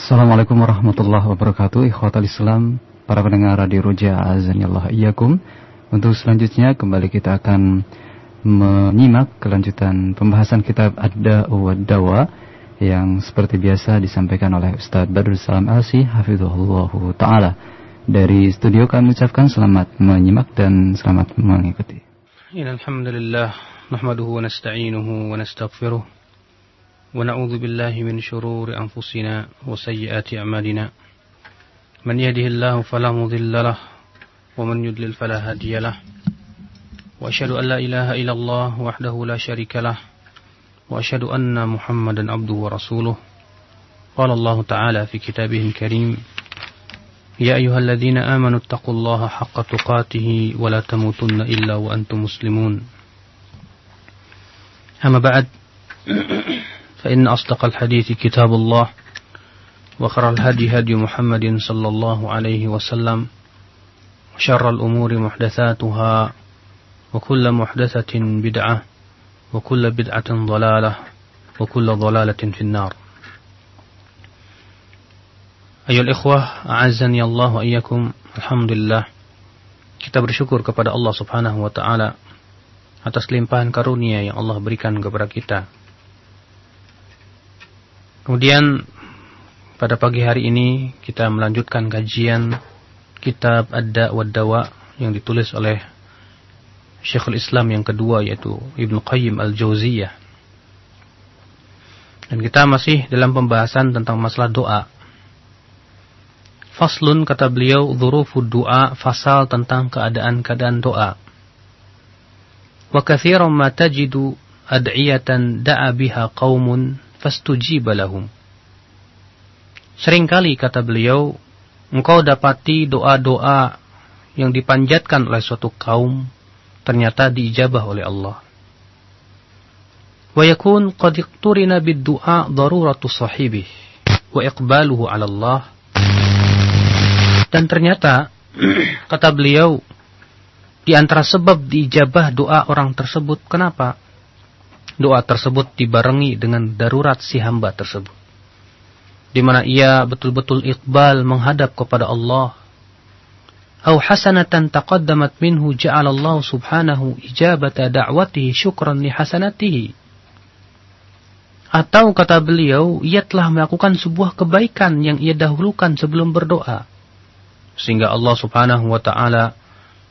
Assalamualaikum warahmatullahi wabarakatuh Ikhwatal Islam Para pendengar Radio Roja Azanillah Iyakum Untuk selanjutnya kembali kita akan Menyimak kelanjutan pembahasan kitab Ad-Da'u Dawa Yang seperti biasa disampaikan oleh Ustaz Badrul Salam Alsi Hafizullah Ta'ala. Dari studio kami ucapkan selamat menyimak dan selamat mengikuti. Alhamdulillah Nahmaduhu wa nasta'inuhu wa nasta'gfiruh ونعوذ بالله من شرور أنفسنا وسيئات أعمالنا. من يهده الله فلا مضل له ومن يضلل فلا هادي له. وأشهد أن لا إله إلا الله وحده لا شريك له وأشهد أن محمدا عبده ورسوله. قال الله تعالى في كتابه الكريم يا أيها الذين آمنوا اتقوا الله حق تقاته ولا تموتن إلا وأنتم مسلمون. أما بعد فإن أصدق الحديث كتاب الله وخر الهدي هدي محمد صلى الله عليه وسلم وشر الأمور محدثاتها وكل محدثة بدعة وكل بدعة ضلالة وكل ضلالة في النار أيها الإخوة أعزني الله وإياكم الحمد لله kita bersyukur kepada Allah Subhanahu wa taala atas limpahan karunia yang Allah berikan kepada kita Kemudian pada pagi hari ini kita melanjutkan kajian kitab Ad-Da wa Dawa yang ditulis oleh Syekhul Islam yang kedua yaitu Ibnu Qayyim Al-Jauziyah. Dan kita masih dalam pembahasan tentang masalah doa. Faslun kata beliau dzurufud doa fasal tentang keadaan-keadaan doa. Wa katsiran ma tajidu ad'iyatan da'a biha qaumun fastujiba lahum. Seringkali kata beliau, engkau dapati doa-doa yang dipanjatkan oleh suatu kaum ternyata diijabah oleh Allah. Wa yakun qad iqturina bid-du'a daruratu sahibih wa iqbaluhu 'ala Allah. Dan ternyata kata beliau di antara sebab diijabah doa orang tersebut kenapa? Doa tersebut dibarengi dengan darurat si hamba tersebut. Di mana ia betul-betul iqbal menghadap kepada Allah. Au hasanatan taqaddamat minhu ja'alallahu subhanahu ijabata da'watihi syukran li hasanatihi. Atau kata beliau, ia telah melakukan sebuah kebaikan yang ia dahulukan sebelum berdoa. Sehingga Allah subhanahu wa ta'ala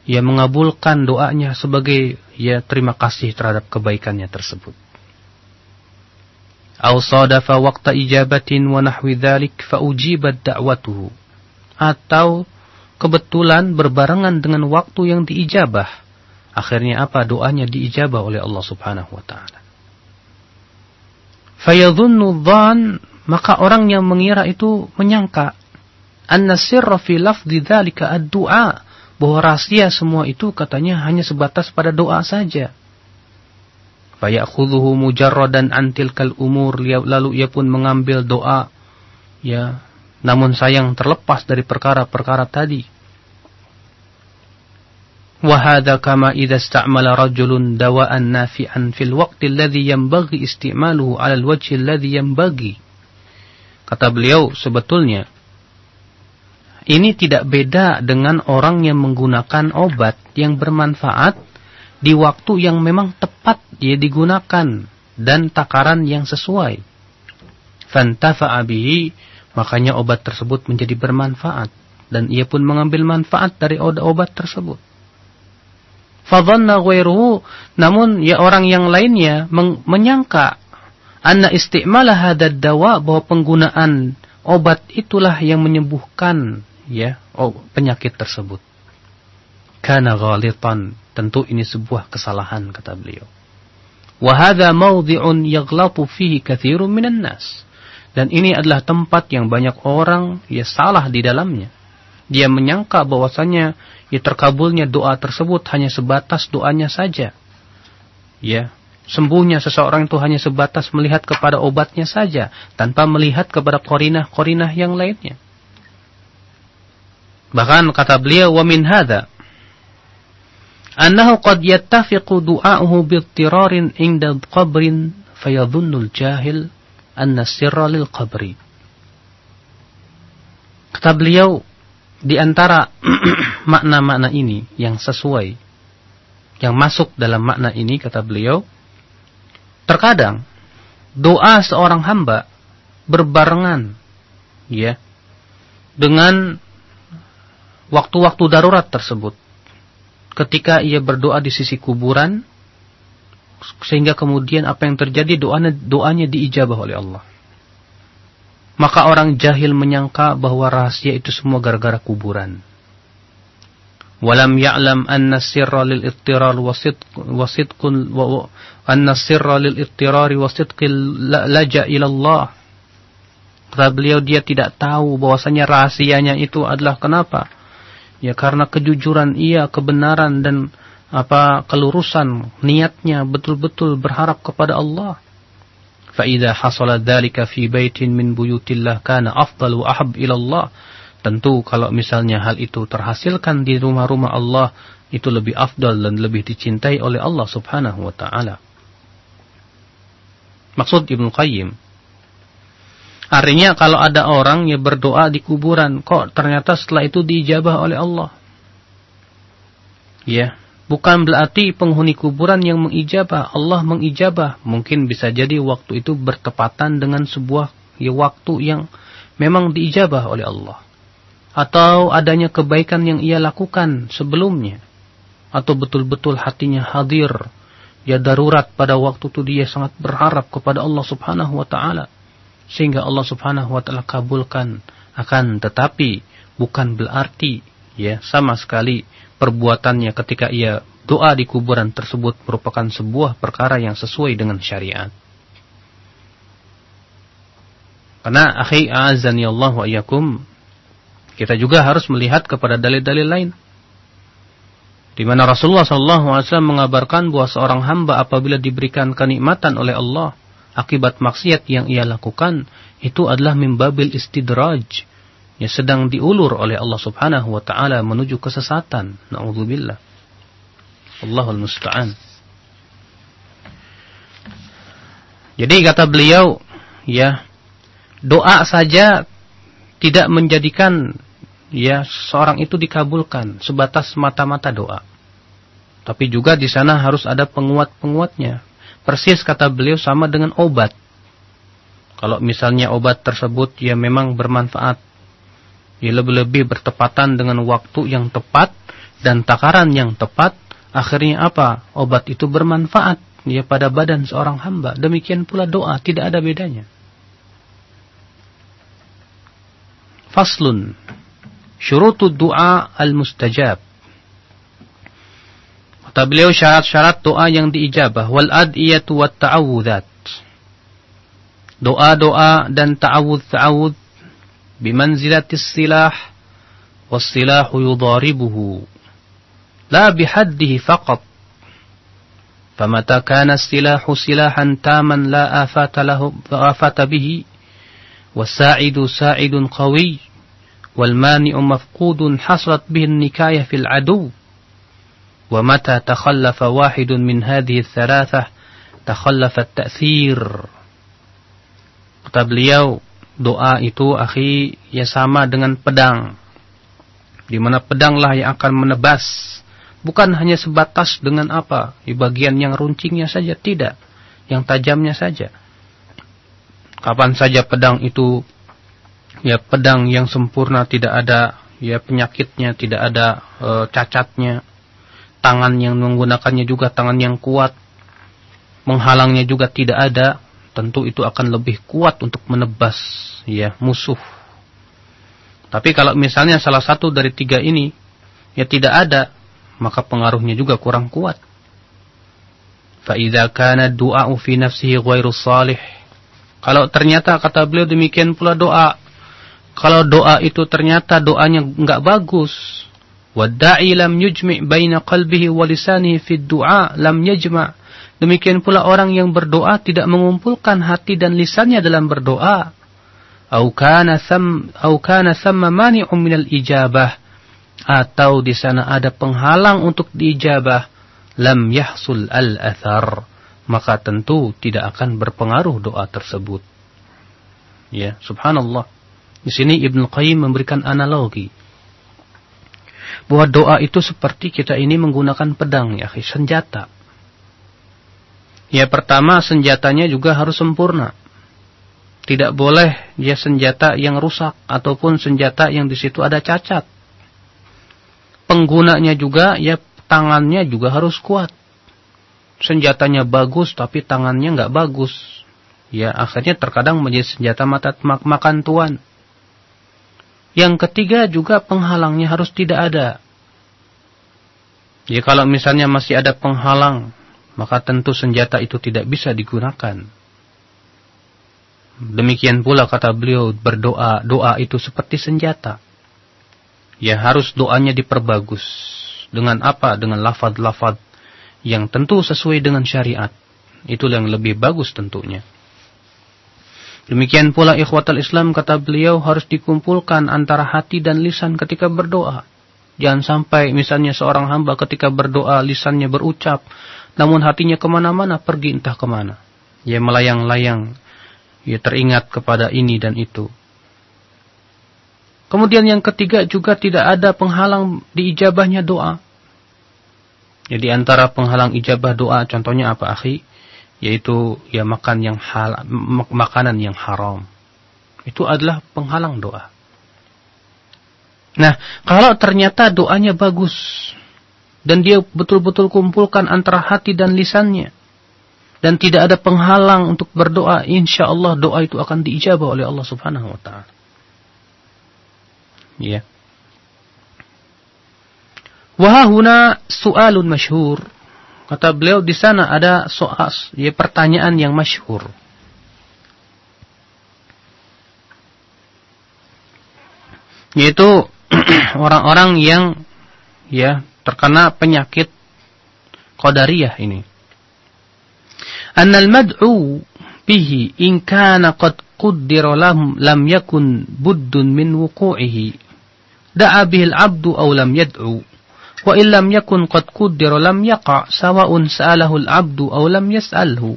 ia mengabulkan doanya sebagai ia terima kasih terhadap kebaikannya tersebut. Aw sadafa waqta ijabatin wa nahwi dhalik fa ujibat da'watuhu. Atau kebetulan berbarengan dengan waktu yang diijabah. Akhirnya apa? Doanya diijabah oleh Allah Subhanahu wa taala. Fayadhunnu dhan maka orang yang mengira itu menyangka anna sirra fi lafdhi dzalika ad-du'a bahwa rahasia semua itu katanya hanya sebatas pada doa saja. Fayakhudhuhu mujarradan antil kal umur lalu ia pun mengambil doa ya namun sayang terlepas dari perkara-perkara tadi. Wahada kama idza istamala rajulun dawa'an nafi'an fil waqti alladhi yanbaghi istimaluhu 'ala al-wajhi alladhi yanbaghi. Kata beliau sebetulnya ini tidak beda dengan orang yang menggunakan obat yang bermanfaat di waktu yang memang tepat dia digunakan dan takaran yang sesuai. Fantafa'a bihi, makanya obat tersebut menjadi bermanfaat dan ia pun mengambil manfaat dari obat tersebut. Fadhanna ghairuhu, namun ya orang yang lainnya menyangka anna istimala hadad dawa bahwa penggunaan obat itulah yang menyembuhkan ya oh, penyakit tersebut. Karena ghalitan, tentu ini sebuah kesalahan kata beliau. Wa hadha mawdhi'un yaghlatu fihi katsirun minan nas. Dan ini adalah tempat yang banyak orang ya salah di dalamnya. Dia menyangka bahwasanya ya terkabulnya doa tersebut hanya sebatas doanya saja. Ya, sembuhnya seseorang itu hanya sebatas melihat kepada obatnya saja tanpa melihat kepada korinah-korinah yang lainnya. Bahkan kata beliau wa min hadha annahu qad yattafiqu du'a'uhu bittirarin inda qabrin fayadhunnu al-jahil anna sirra lil qabri. Kata beliau, di antara makna-makna ini yang sesuai, yang masuk dalam makna ini, kata beliau, terkadang doa seorang hamba berbarengan, ya, dengan waktu-waktu darurat tersebut. Ketika ia berdoa di sisi kuburan, sehingga kemudian apa yang terjadi doanya, doanya diijabah oleh Allah. Maka orang jahil menyangka bahwa rahasia itu semua gara-gara kuburan. Walam ya'lam anna sirra lil ittirar wasidqun wa anna sirra lil laja ila Allah. Beliau dia tidak tahu bahwasanya rahasianya itu adalah kenapa? Ya karena kejujuran ia, kebenaran dan apa kelurusan niatnya betul-betul berharap kepada Allah. فإذا حصل ذلك في بيت من بيوت الله كان أفضل وأحب إلى الله tentu kalau misalnya hal itu terhasilkan di rumah-rumah Allah itu lebih afdal dan lebih dicintai oleh Allah Subhanahu wa taala. Maksud Ibnu Qayyim Artinya kalau ada orang yang berdoa di kuburan kok ternyata setelah itu diijabah oleh Allah. Ya, Bukan berarti penghuni kuburan yang mengijabah, Allah mengijabah. Mungkin bisa jadi waktu itu bertepatan dengan sebuah ya, waktu yang memang diijabah oleh Allah. Atau adanya kebaikan yang ia lakukan sebelumnya. Atau betul-betul hatinya hadir. Ya darurat pada waktu itu dia sangat berharap kepada Allah subhanahu wa ta'ala. Sehingga Allah subhanahu wa ta'ala kabulkan. Akan tetapi bukan berarti ya sama sekali perbuatannya ketika ia doa di kuburan tersebut merupakan sebuah perkara yang sesuai dengan syariat. Karena akhi azani Allah wa iyakum kita juga harus melihat kepada dalil-dalil lain. Di mana Rasulullah SAW mengabarkan bahwa seorang hamba apabila diberikan kenikmatan oleh Allah akibat maksiat yang ia lakukan itu adalah mimbabil istidraj yang sedang diulur oleh Allah Subhanahu wa taala menuju kesesatan. Nauzubillah. Allahul musta'an. Jadi kata beliau, ya, doa saja tidak menjadikan ya seorang itu dikabulkan sebatas mata-mata doa. Tapi juga di sana harus ada penguat-penguatnya. Persis kata beliau sama dengan obat. Kalau misalnya obat tersebut ya memang bermanfaat ya lebih-lebih bertepatan dengan waktu yang tepat dan takaran yang tepat, akhirnya apa? Obat itu bermanfaat ya pada badan seorang hamba. Demikian pula doa, tidak ada bedanya. Faslun. Syurutud doa al-mustajab. Beliau syarat-syarat doa yang diijabah. Wal adiyatu wat ta'awudat. Doa-doa dan ta'awud-ta'awud بمنزلة السلاح والسلاح يضاربه لا بحده فقط فمتى كان السلاح سلاحا تاما لا آفات له آفات به والساعد ساعد قوي والمانع مفقود حصلت به النكاية في العدو ومتى تخلف واحد من هذه الثلاثة تخلف التأثير kata beliau doa itu akhi ya sama dengan pedang. Di mana pedanglah yang akan menebas. Bukan hanya sebatas dengan apa? Di bagian yang runcingnya saja, tidak. Yang tajamnya saja. Kapan saja pedang itu ya pedang yang sempurna tidak ada ya penyakitnya, tidak ada e, cacatnya. Tangan yang menggunakannya juga tangan yang kuat. Menghalangnya juga tidak ada tentu itu akan lebih kuat untuk menebas ya musuh. Tapi kalau misalnya salah satu dari tiga ini ya tidak ada, maka pengaruhnya juga kurang kuat. Fa'idha kana du'a'u fi nafsihi ghairu salih. Kalau ternyata kata beliau demikian pula doa. Kalau doa itu ternyata doanya enggak bagus. Wadda'i lam yujmi' baina qalbihi wa lisanihi fi du'a lam yajma' Demikian pula orang yang berdoa tidak mengumpulkan hati dan lisannya dalam berdoa. Au kana sam au kana samma mani'un minal ijabah atau di sana ada penghalang untuk diijabah lam yahsul al athar maka tentu tidak akan berpengaruh doa tersebut. Ya, subhanallah. Di sini Ibnu Qayyim memberikan analogi bahwa doa itu seperti kita ini menggunakan pedang ya, senjata. Ya pertama senjatanya juga harus sempurna. Tidak boleh ya senjata yang rusak ataupun senjata yang di situ ada cacat. Penggunanya juga ya tangannya juga harus kuat. Senjatanya bagus tapi tangannya nggak bagus. Ya akhirnya terkadang menjadi senjata mata makan tuan. Yang ketiga juga penghalangnya harus tidak ada. Ya kalau misalnya masih ada penghalang, maka tentu senjata itu tidak bisa digunakan. Demikian pula kata beliau berdoa, doa itu seperti senjata. Ya harus doanya diperbagus. Dengan apa? Dengan lafad-lafad yang tentu sesuai dengan syariat. Itu yang lebih bagus tentunya. Demikian pula ikhwatal Islam kata beliau harus dikumpulkan antara hati dan lisan ketika berdoa. Jangan sampai misalnya seorang hamba ketika berdoa lisannya berucap. Namun hatinya ke mana-mana pergi entah ke mana. Ya melayang-layang ya teringat kepada ini dan itu. Kemudian yang ketiga juga tidak ada penghalang diijabahnya doa. Jadi antara penghalang ijabah doa contohnya apa akhi? Yaitu ya makan yang hal makanan yang haram. Itu adalah penghalang doa. Nah, kalau ternyata doanya bagus dan dia betul-betul kumpulkan antara hati dan lisannya, dan tidak ada penghalang untuk berdoa, insya Allah doa itu akan diijabah oleh Allah Subhanahu wa taala. Ya. Wahuna su'alun masyhur. Kata beliau di sana ada soas, ya pertanyaan yang masyhur. Yaitu orang-orang yang ya terkena penyakit qadariyah ini. Annal mad'u bihi in kana qad quddira lam lam yakun buddun min wuqu'ihi da'a bihi al-'abdu aw lam yad'u Wa illam yakun qad qaddara lam yaqa sawa'un sa'alahu al-'abdu aw lam yas'alhu.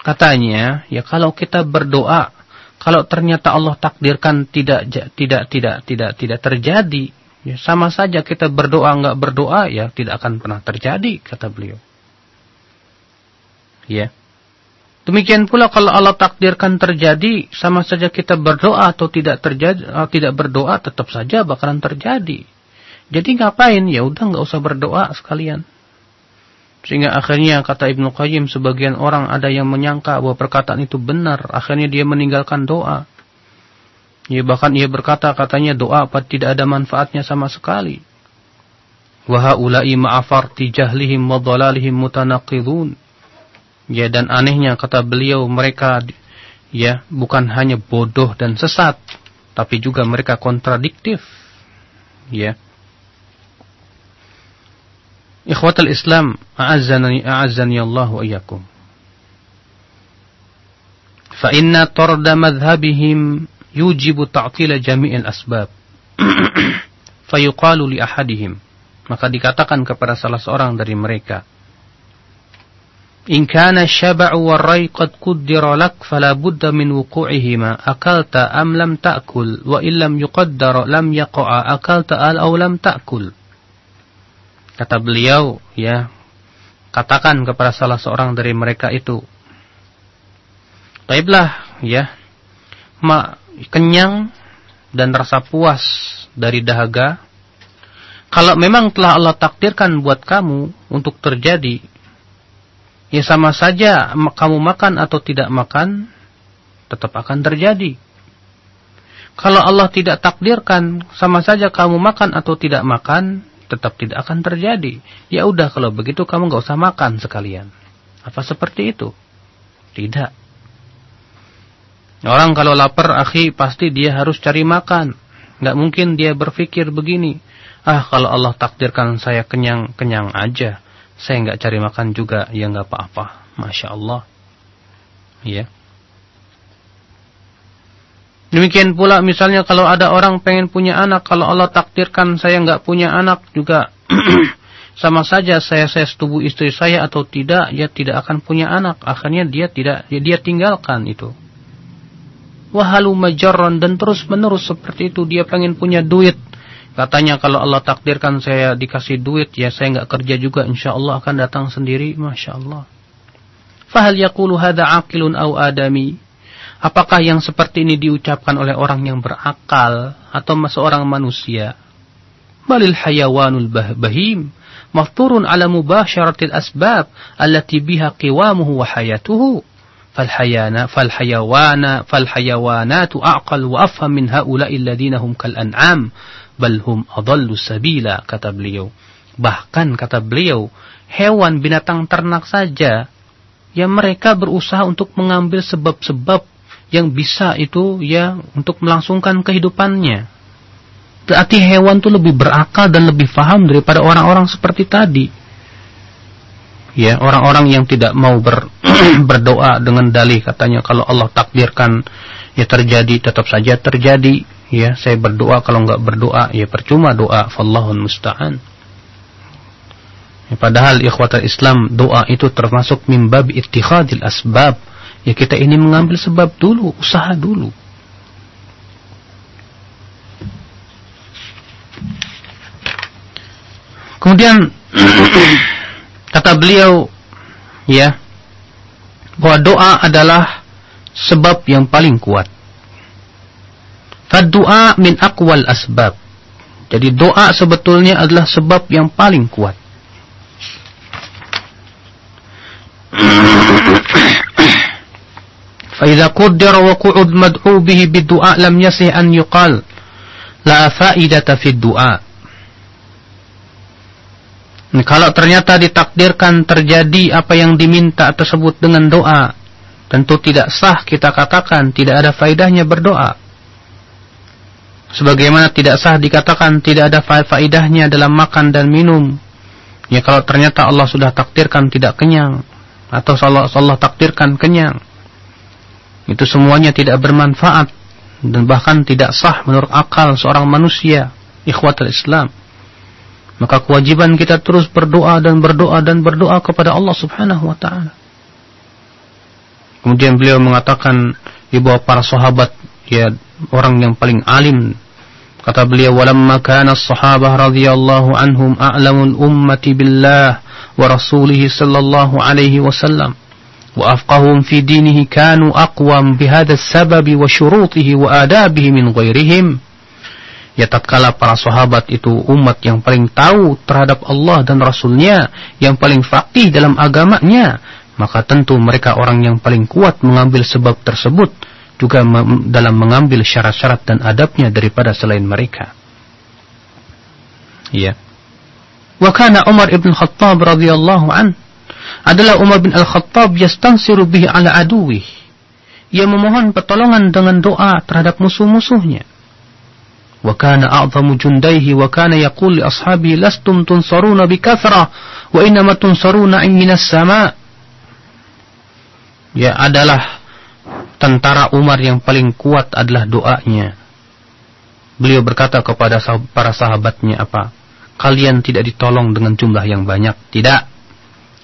Katanya, ya kalau kita berdoa, kalau ternyata Allah takdirkan tidak tidak tidak tidak tidak terjadi, ya sama saja kita berdoa enggak berdoa ya tidak akan pernah terjadi kata beliau. Ya. Demikian pula kalau Allah takdirkan terjadi, sama saja kita berdoa atau tidak terjadi, eh, tidak berdoa tetap saja bakalan terjadi. Jadi ngapain? Ya udah nggak usah berdoa sekalian. Sehingga akhirnya kata Ibnu Qayyim sebagian orang ada yang menyangka bahwa perkataan itu benar, akhirnya dia meninggalkan doa. Ya bahkan ia berkata katanya doa apa tidak ada manfaatnya sama sekali. Wa haula'i ma'afarti jahlihim mutanaqidun. Ya dan anehnya kata beliau mereka ya bukan hanya bodoh dan sesat tapi juga mereka kontradiktif. Ya. Ikhwatul Islam, a'azzani a'azzani Allah wa iyyakum. Fa inna tarda madhhabihim yujibu ta'tila jami'il asbab. Fayuqalu li ahadihim. Maka dikatakan kepada salah seorang dari mereka, إن كان الشبع والري قد قدر لك فلا بد من وقوعهما أكلت أم لم تأكل وإن لم يقدر لم يقع أكلت أو لم تأكل kata beliau ya katakan kepada salah seorang dari mereka itu baiklah ya ma, kenyang dan rasa puas dari dahaga kalau memang telah Allah takdirkan buat kamu untuk terjadi ya sama saja kamu makan atau tidak makan tetap akan terjadi. Kalau Allah tidak takdirkan sama saja kamu makan atau tidak makan tetap tidak akan terjadi. Ya udah kalau begitu kamu nggak usah makan sekalian. Apa seperti itu? Tidak. Orang kalau lapar akhi pasti dia harus cari makan. Nggak mungkin dia berpikir begini. Ah kalau Allah takdirkan saya kenyang-kenyang aja saya nggak cari makan juga, ya nggak apa-apa. Masya Allah. Ya. Demikian pula misalnya kalau ada orang pengen punya anak, kalau Allah takdirkan saya nggak punya anak juga sama saja saya saya setubuh istri saya atau tidak, dia tidak akan punya anak. Akhirnya dia tidak, dia tinggalkan itu. wahalu majarron dan terus menerus seperti itu. Dia pengen punya duit. Katanya kalau Allah takdirkan saya dikasih duit ya saya nggak kerja juga insya Allah akan datang sendiri. Masya Allah. Fahal yaqulu hada aqilun au adami apakah yang seperti ini diucapkan oleh orang yang berakal atau seorang manusia balil hayawanul bahim mafturun ala mubasharatil asbab allati biha qiwamuhu wa hayatuhu فالحيانا فالحيوانا فالحيوانات أعقل وأفهم من هؤلاء الذين هم كالأنعام بل هم أضل سبيلا kata beliau bahkan kata beliau hewan binatang ternak saja yang mereka berusaha untuk mengambil sebab-sebab yang bisa itu ya untuk melangsungkan kehidupannya. Berarti hewan itu lebih berakal dan lebih faham daripada orang-orang seperti tadi. Ya orang-orang yang tidak mau ber, berdoa dengan dalih katanya kalau Allah takdirkan ya terjadi tetap saja terjadi. Ya saya berdoa kalau nggak berdoa ya percuma doa. Fallahun musta'an. Ya, padahal ikhwatal Islam doa itu termasuk mimbab ittikhadil asbab ya kita ini mengambil sebab dulu usaha dulu kemudian Kata beliau, ya, bahwa doa adalah sebab yang paling kuat. Faddu'a min akwal asbab. Jadi doa sebetulnya adalah sebab yang paling kuat. فإذا قدر وقعد مدعو به بالدعاء لم يصح أن يقال لا فائدة في الدعاء kalau ternyata ditakdirkan terjadi apa yang diminta tersebut dengan doa, tentu tidak sah kita katakan tidak ada faidahnya berdoa. Sebagaimana tidak sah dikatakan tidak ada faidahnya dalam makan dan minum. Ya kalau ternyata Allah sudah takdirkan tidak kenyang atau Allah, Allah takdirkan kenyang. Itu semuanya tidak bermanfaat dan bahkan tidak sah menurut akal seorang manusia, ikhwatul Islam. Maka kewajiban kita terus berdoa dan berdoa dan berdoa kepada Allah Subhanahu wa taala. Kemudian beliau mengatakan di bawah para sahabat ya orang yang paling alim kata beliau walamma kana as-sahabah radhiyallahu anhum a'lamul ummati billah wa rasulih sallallahu alaihi wasallam dinihi kanu aqwam bihadha as-sabab wa syurutihi wa adabihi min ghairihim Ya tatkala para sahabat itu umat yang paling tahu terhadap Allah dan Rasulnya, yang paling fakih dalam agamanya, maka tentu mereka orang yang paling kuat mengambil sebab tersebut, juga dalam mengambil syarat-syarat dan adabnya daripada selain mereka. Ya. Wa kana Umar ibn Khattab radhiyallahu an adalah Umar bin Al-Khattab yastansiru bihi ala aduwih. Ia memohon pertolongan dengan doa terhadap musuh-musuhnya. Wa kana a'zamu jundaihi wa kana yaqul li ashabihi lastum tunsaruna bi kathra wa innama tunsaruna minas sama. Ya adalah tentara Umar yang paling kuat adalah doanya. Beliau berkata kepada sah para sahabatnya apa? Kalian tidak ditolong dengan jumlah yang banyak. Tidak.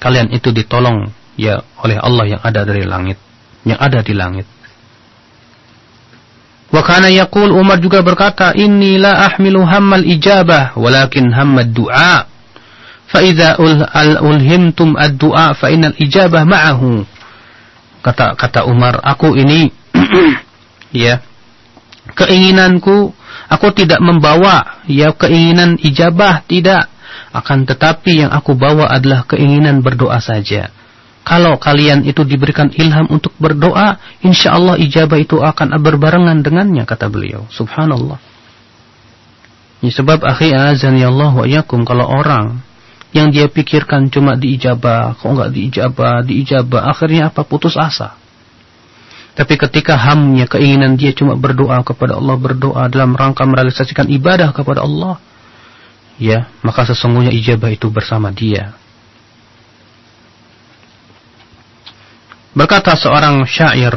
Kalian itu ditolong ya oleh Allah yang ada dari langit, yang ada di langit. Wa kana yaqul Umar juga berkata, "Inni la ahmilu hammal ijabah, walakin hammad du'a." Fa idza ulhimtum ad-du'a fa innal ijabah ma'ahu. Kata kata Umar, aku ini ya keinginanku aku tidak membawa ya keinginan ijabah tidak akan tetapi yang aku bawa adalah keinginan berdoa saja kalau kalian itu diberikan ilham untuk berdoa, insya Allah ijabah itu akan berbarengan dengannya, kata beliau. Subhanallah. Ini sebab akhi azan ya Allah wa yakum, kalau orang yang dia pikirkan cuma diijabah, kok enggak diijabah, diijabah, akhirnya apa? Putus asa. Tapi ketika hamnya, keinginan dia cuma berdoa kepada Allah, berdoa dalam rangka merealisasikan ibadah kepada Allah, ya, maka sesungguhnya ijabah itu bersama dia. Berkata seorang syair,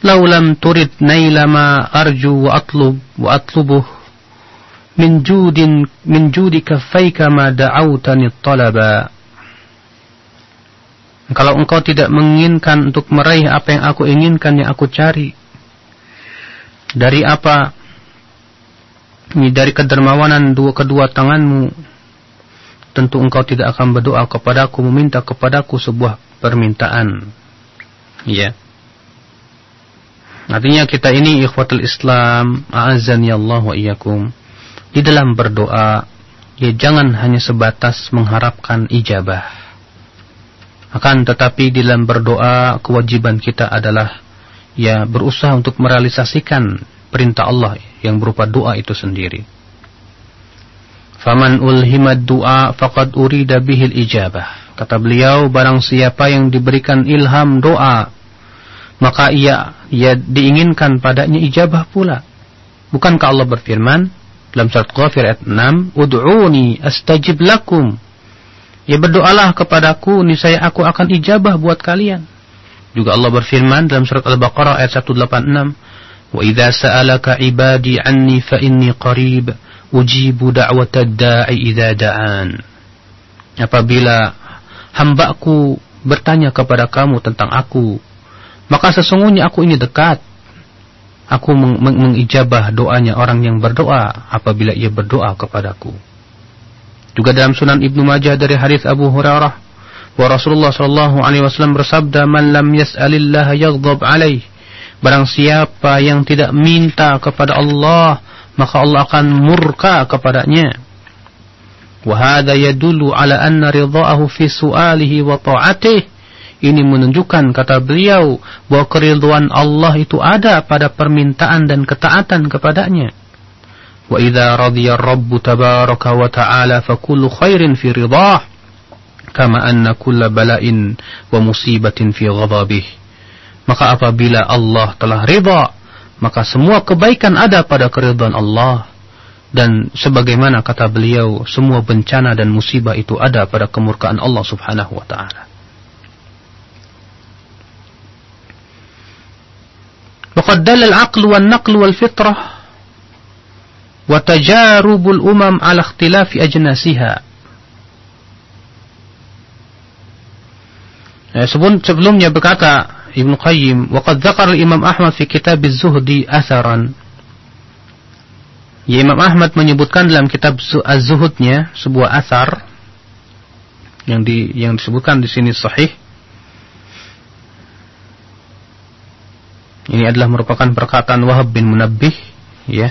"Lau lam turid naila ma arju wa atlub wa atlubuh min judin min judi kaffaika ma da'awtani talaba." Kalau engkau tidak menginginkan untuk meraih apa yang aku inginkan, yang aku cari. Dari apa? Ini dari kedermawanan dua kedua tanganmu. Tentu engkau tidak akan berdoa kepadaku, meminta kepadaku sebuah permintaan. Ya. Artinya kita ini ikhwatul Islam, a'azani Allah wa iyyakum. Di dalam berdoa, ya jangan hanya sebatas mengharapkan ijabah akan tetapi di dalam berdoa kewajiban kita adalah ya berusaha untuk merealisasikan perintah Allah yang berupa doa itu sendiri. Faman ulhimad du'a faqad urida bihil ijabah. Kata beliau, barang siapa yang diberikan ilham doa, maka ia ia diinginkan padanya ijabah pula. Bukankah Allah berfirman dalam surat Ghafir ayat 6, "Ud'uni astajib lakum." Ya berdoalah kepadaku, niscaya aku akan ijabah buat kalian. Juga Allah berfirman dalam surat Al-Baqarah ayat 186, "Wa idza sa'alaka 'ibadi 'anni fa inni qarib, ujibu da'watad da'i idza da'an." Apabila hambaku bertanya kepada kamu tentang aku, maka sesungguhnya aku ini dekat. Aku meng mengijabah doanya orang yang berdoa apabila ia berdoa kepadaku. Juga dalam Sunan Ibnu Majah dari hadis Abu Hurairah bahwa Rasulullah sallallahu alaihi wasallam bersabda, "Man lam yas'alillah yaghdab alaih." Barang siapa yang tidak minta kepada Allah, maka Allah akan murka kepadanya. Wahada yadulu ala anna ridha'ahu fi su'alihi wa ta'atih. Ini menunjukkan, kata beliau, bahwa keriduan Allah itu ada pada permintaan dan ketaatan kepadanya. Wa idha radiyar rabbu tabaraka wa ta'ala fakullu khairin fi ridhah. Kama anna kulla bala'in wa musibatin fi ghadabih. Maka apabila Allah telah riba, maka semua kebaikan ada pada keriduan Allah. Dan sebagaimana kata beliau, semua bencana dan musibah itu ada pada kemurkaan Allah Subhanahu wa taala. Waqad dalla al-'aql fitrah, wa umam 'ala eh, sebelumnya berkata Ibnu Qayyim, "Waqad dzakara Imam Ahmad fi kitab Az-Zuhdi atharan." Ya Imam Ahmad menyebutkan dalam kitab Az-Zuhudnya sebuah asar yang di yang disebutkan di sini sahih. Ini adalah merupakan perkataan Wahab bin Munabbih, ya.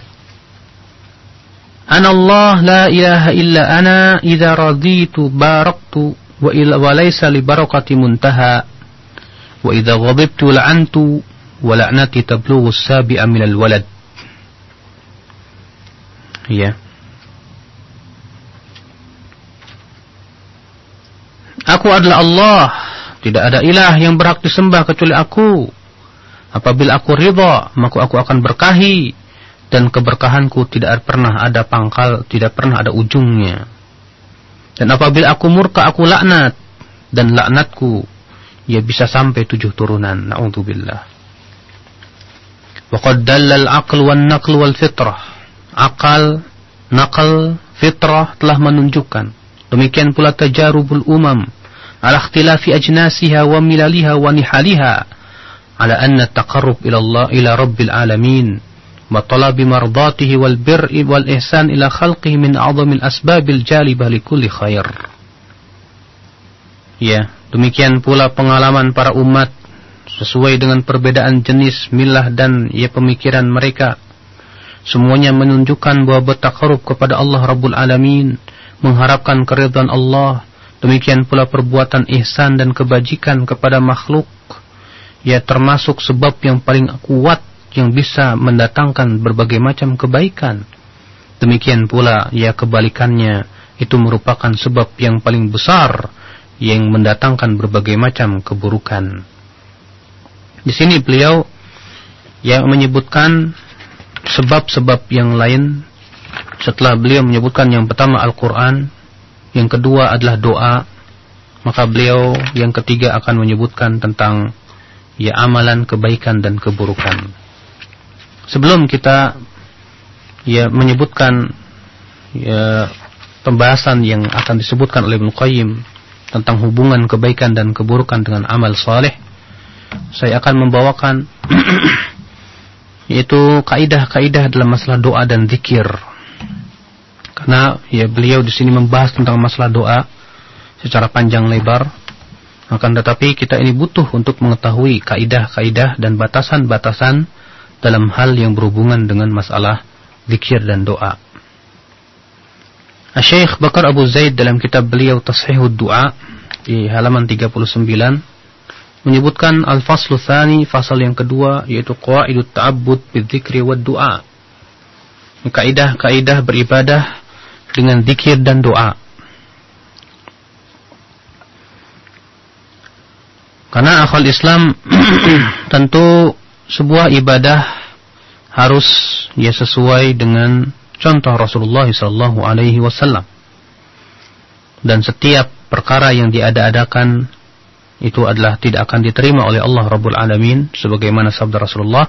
Ana Allah la ilaha illa ana idza raditu baraktu wa ila wa laysa li barakati muntaha ghadibtu la'antu wa la'nati tablughu as-sabi'a min al-walad. Ya. Aku adalah Allah, tidak ada ilah yang berhak disembah kecuali aku. Apabila aku ridha, maka aku akan berkahi dan keberkahanku tidak pernah ada pangkal, tidak pernah ada ujungnya. Dan apabila aku murka, aku laknat. Dan laknatku, ya bisa sampai tujuh turunan. Na'udzubillah. Waqad dallal aql wan naql wal fitrah. Akal, nakal, fitrah telah menunjukkan. Demikian pula tajarubul umam ala ikhtilafi ajnasiha wa milaliha wa nihaliha ala anna taqarrub ila Allah ila rabbil alamin wa talabi mardatihi wal bir'i wal ihsan ila khalqihi min a'zamil asbabil jalibah li kulli khair. Ya, demikian pula pengalaman para umat sesuai dengan perbedaan jenis, milah dan ya pemikiran mereka. Semuanya menunjukkan bahwa bertakarub kepada Allah Rabbul Alamin, mengharapkan keridhaan Allah, demikian pula perbuatan ihsan dan kebajikan kepada makhluk, ya termasuk sebab yang paling kuat yang bisa mendatangkan berbagai macam kebaikan. Demikian pula ya kebalikannya itu merupakan sebab yang paling besar yang mendatangkan berbagai macam keburukan. Di sini beliau yang menyebutkan sebab-sebab yang lain setelah beliau menyebutkan yang pertama Al-Quran, yang kedua adalah doa, maka beliau yang ketiga akan menyebutkan tentang ya amalan kebaikan dan keburukan sebelum kita ya menyebutkan ya pembahasan yang akan disebutkan oleh Ibnu Qayyim tentang hubungan kebaikan dan keburukan dengan amal soleh, saya akan membawakan yaitu kaidah-kaidah dalam masalah doa dan zikir. Karena ya beliau di sini membahas tentang masalah doa secara panjang lebar. Akan tetapi kita ini butuh untuk mengetahui kaidah-kaidah dan batasan-batasan dalam hal yang berhubungan dengan masalah zikir dan doa. Syekh Bakar Abu Zaid dalam kitab beliau Tashihud Doa di halaman 39 menyebutkan al-faslu tsani fasal yang kedua yaitu qawaidut ta'abbud bidzikri wad du'a. Kaidah-kaidah beribadah dengan zikir dan doa. Karena akal Islam tentu sebuah ibadah harus ya sesuai dengan contoh Rasulullah sallallahu alaihi wasallam. Dan setiap perkara yang diada-adakan itu adalah tidak akan diterima oleh Allah Rabbul Alamin sebagaimana sabda Rasulullah,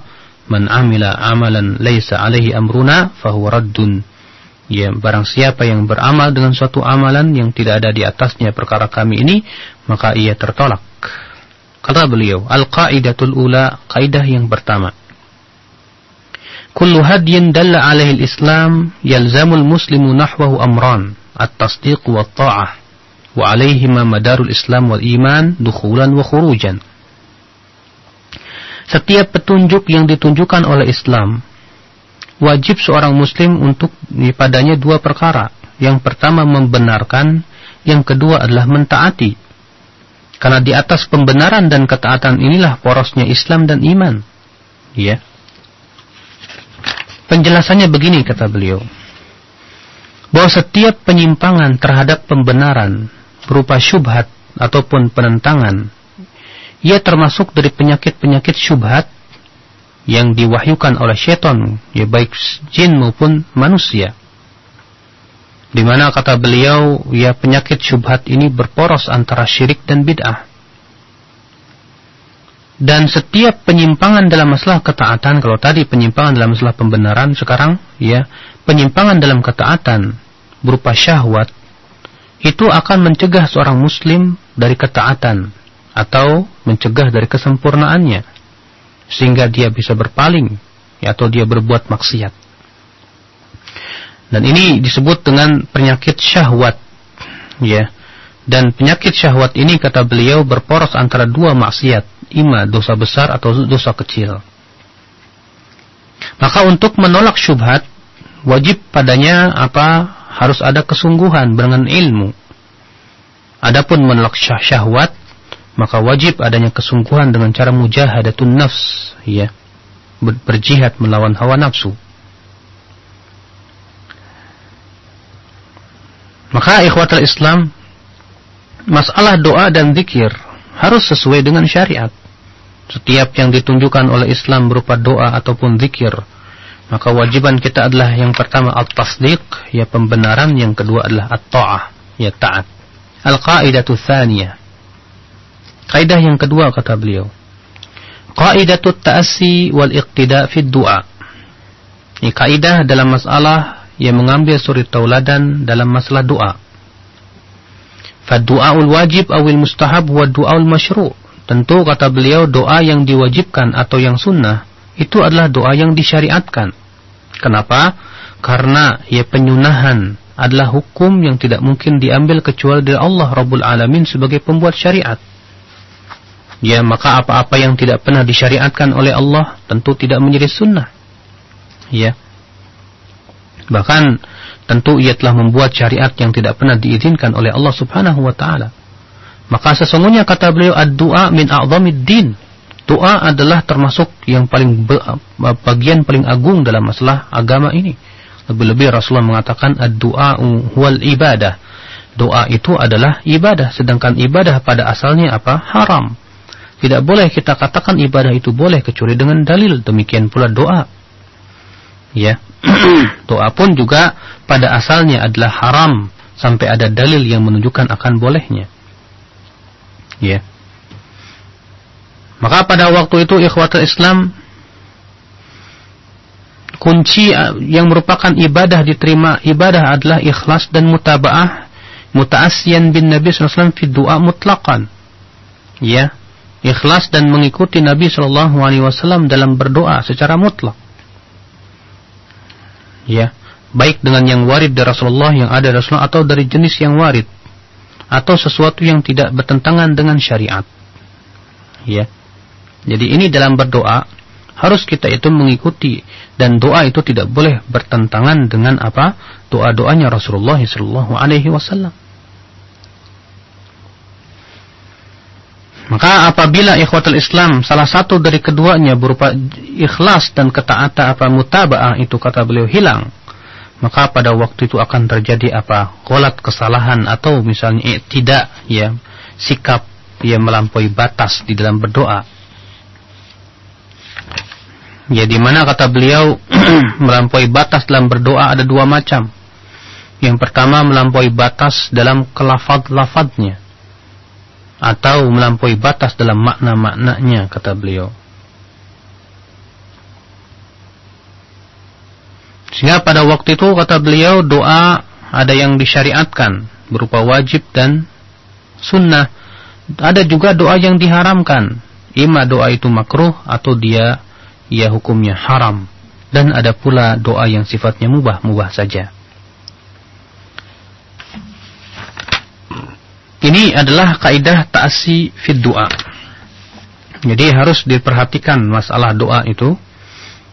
"Man amila amalan laisa alaihi amruna fahuwa raddun." Ya, barang siapa yang beramal dengan suatu amalan yang tidak ada di atasnya perkara kami ini, maka ia tertolak. Kata beliau, Al-Qaidatul Ula, kaidah yang pertama. Kullu hadyin dalla alaihi al-Islam yalzamul muslimu nahwahu amran, at-tasdiq wa ta'ah, wa alaihima madarul Islam wal iman dukhulan wa khurujan. Setiap petunjuk yang ditunjukkan oleh Islam, wajib seorang muslim untuk padanya dua perkara. Yang pertama membenarkan, yang kedua adalah mentaati. Karena di atas pembenaran dan ketaatan inilah porosnya Islam dan iman. Ya. Penjelasannya begini kata beliau. Bahwa setiap penyimpangan terhadap pembenaran berupa syubhat ataupun penentangan ia termasuk dari penyakit-penyakit syubhat yang diwahyukan oleh syaitan, ya baik jin maupun manusia. Di mana kata beliau, ya penyakit syubhat ini berporos antara syirik dan bid'ah. Dan setiap penyimpangan dalam masalah ketaatan, kalau tadi penyimpangan dalam masalah pembenaran, sekarang ya penyimpangan dalam ketaatan berupa syahwat itu akan mencegah seorang muslim dari ketaatan atau mencegah dari kesempurnaannya sehingga dia bisa berpaling ya, atau dia berbuat maksiat. Dan ini disebut dengan penyakit syahwat. Ya. Dan penyakit syahwat ini kata beliau berporos antara dua maksiat, ima dosa besar atau dosa kecil. Maka untuk menolak syubhat wajib padanya apa? Harus ada kesungguhan dengan ilmu. Adapun menolak syah syahwat maka wajib adanya kesungguhan dengan cara mujahadatun nafs, ya. Berjihad melawan hawa nafsu. Maka ikhwatul Islam masalah doa dan zikir harus sesuai dengan syariat. Setiap yang ditunjukkan oleh Islam berupa doa ataupun zikir, maka wajiban kita adalah yang pertama at-tasdiq, ya pembenaran, yang kedua adalah at-ta'ah, ya taat. Al-qaidatu tsaniyah. Kaidah yang kedua kata beliau. Qaidatu ta'assi wal iqtida fi du'a. Ini kaidah dalam masalah yang mengambil suri tauladan dalam masalah doa. Fadu'aul wajib awil mustahab wa du'aul masyru'. Tentu kata beliau doa yang diwajibkan atau yang sunnah itu adalah doa yang disyariatkan. Kenapa? Karena ya penyunahan adalah hukum yang tidak mungkin diambil kecuali dari Allah Rabbul Alamin sebagai pembuat syariat. Ya maka apa-apa yang tidak pernah disyariatkan oleh Allah tentu tidak menjadi sunnah. Ya. Bahkan tentu ia telah membuat syariat yang tidak pernah diizinkan oleh Allah Subhanahu wa taala. Maka sesungguhnya kata beliau ad-du'a min a'dhamid din. Doa adalah termasuk yang paling bagian paling agung dalam masalah agama ini. Lebih-lebih Rasulullah mengatakan ad-du'a wal ibadah. Doa itu adalah ibadah, sedangkan ibadah pada asalnya apa? Haram. Tidak boleh kita katakan ibadah itu boleh kecuali dengan dalil. Demikian pula doa. Ya. doa pun juga pada asalnya adalah haram sampai ada dalil yang menunjukkan akan bolehnya. Ya. Maka pada waktu itu ikhwatul Islam kunci yang merupakan ibadah diterima ibadah adalah ikhlas dan mutabaah muta'assiyan bin Nabi sallallahu alaihi wasallam fi du'a mutlaqan. Ya, ikhlas dan mengikuti Nabi sallallahu alaihi wasallam dalam berdoa secara mutlak. Ya, baik dengan yang warid dari Rasulullah yang ada dari Rasulullah atau dari jenis yang warid atau sesuatu yang tidak bertentangan dengan syariat. Ya. Jadi ini dalam berdoa harus kita itu mengikuti dan doa itu tidak boleh bertentangan dengan apa? Doa-doanya Rasulullah sallallahu alaihi wasallam. Maka apabila ikhwatul Islam salah satu dari keduanya berupa ikhlas dan ketaatan apa mutaba'ah itu kata beliau hilang, maka pada waktu itu akan terjadi apa? Kolat kesalahan atau misalnya tidak ya sikap yang melampaui batas di dalam berdoa. Ya di mana kata beliau melampaui batas dalam berdoa ada dua macam. Yang pertama melampaui batas dalam kelafad-lafadnya atau melampaui batas dalam makna-maknanya kata beliau. Sehingga pada waktu itu kata beliau doa ada yang disyariatkan berupa wajib dan sunnah. Ada juga doa yang diharamkan. Ima doa itu makruh atau dia ia hukumnya haram. Dan ada pula doa yang sifatnya mubah-mubah saja. Ini adalah kaidah ta'asi fid doa. Jadi harus diperhatikan masalah doa itu.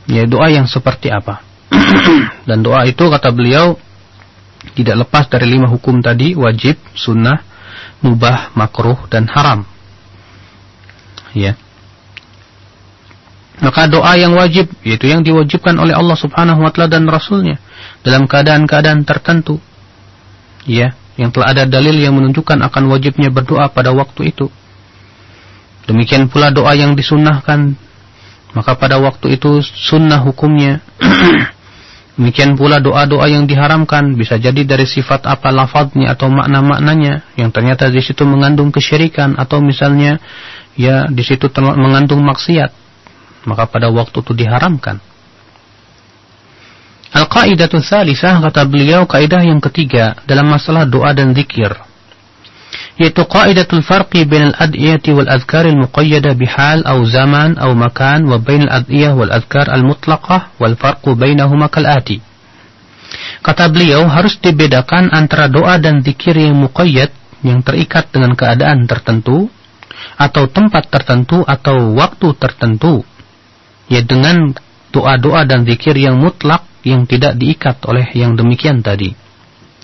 Ya doa yang seperti apa. Dan doa itu kata beliau tidak lepas dari lima hukum tadi. Wajib, sunnah, mubah, makruh, dan haram. Ya. Maka doa yang wajib, yaitu yang diwajibkan oleh Allah subhanahu wa ta'ala dan Rasulnya. Dalam keadaan-keadaan tertentu. Ya yang telah ada dalil yang menunjukkan akan wajibnya berdoa pada waktu itu. Demikian pula doa yang disunnahkan, maka pada waktu itu sunnah hukumnya. Demikian pula doa-doa yang diharamkan bisa jadi dari sifat apa lafadznya atau makna-maknanya yang ternyata di situ mengandung kesyirikan atau misalnya ya di situ mengandung maksiat. Maka pada waktu itu diharamkan. Al-qaidatu thalithah kata beliau kaidah yang ketiga dalam masalah doa dan zikir yaitu qaidatul farqi bainal ad'iyati wal adhkar al muqayyada bihal aw zaman aw makan wa bainal ad'iyah wal adhkar al mutlaqah wal farqu bainahuma kal ati Kata beliau harus dibedakan antara doa dan zikir yang muqayyad yang terikat dengan keadaan tertentu atau tempat tertentu atau waktu tertentu ya dengan doa-doa dan zikir yang mutlak yang tidak diikat oleh yang demikian tadi.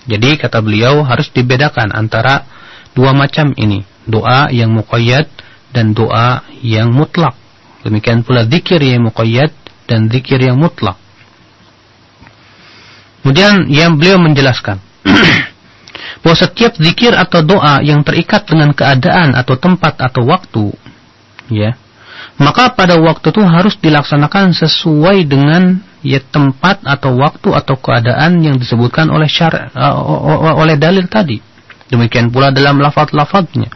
Jadi kata beliau harus dibedakan antara dua macam ini, doa yang muqayyad dan doa yang mutlak. Demikian pula zikir yang muqayyad dan zikir yang mutlak. Kemudian yang beliau menjelaskan bahwa setiap zikir atau doa yang terikat dengan keadaan atau tempat atau waktu, ya, maka pada waktu itu harus dilaksanakan sesuai dengan ya tempat atau waktu atau keadaan yang disebutkan oleh syar uh, oleh dalil tadi. Demikian pula dalam lafaz-lafaznya.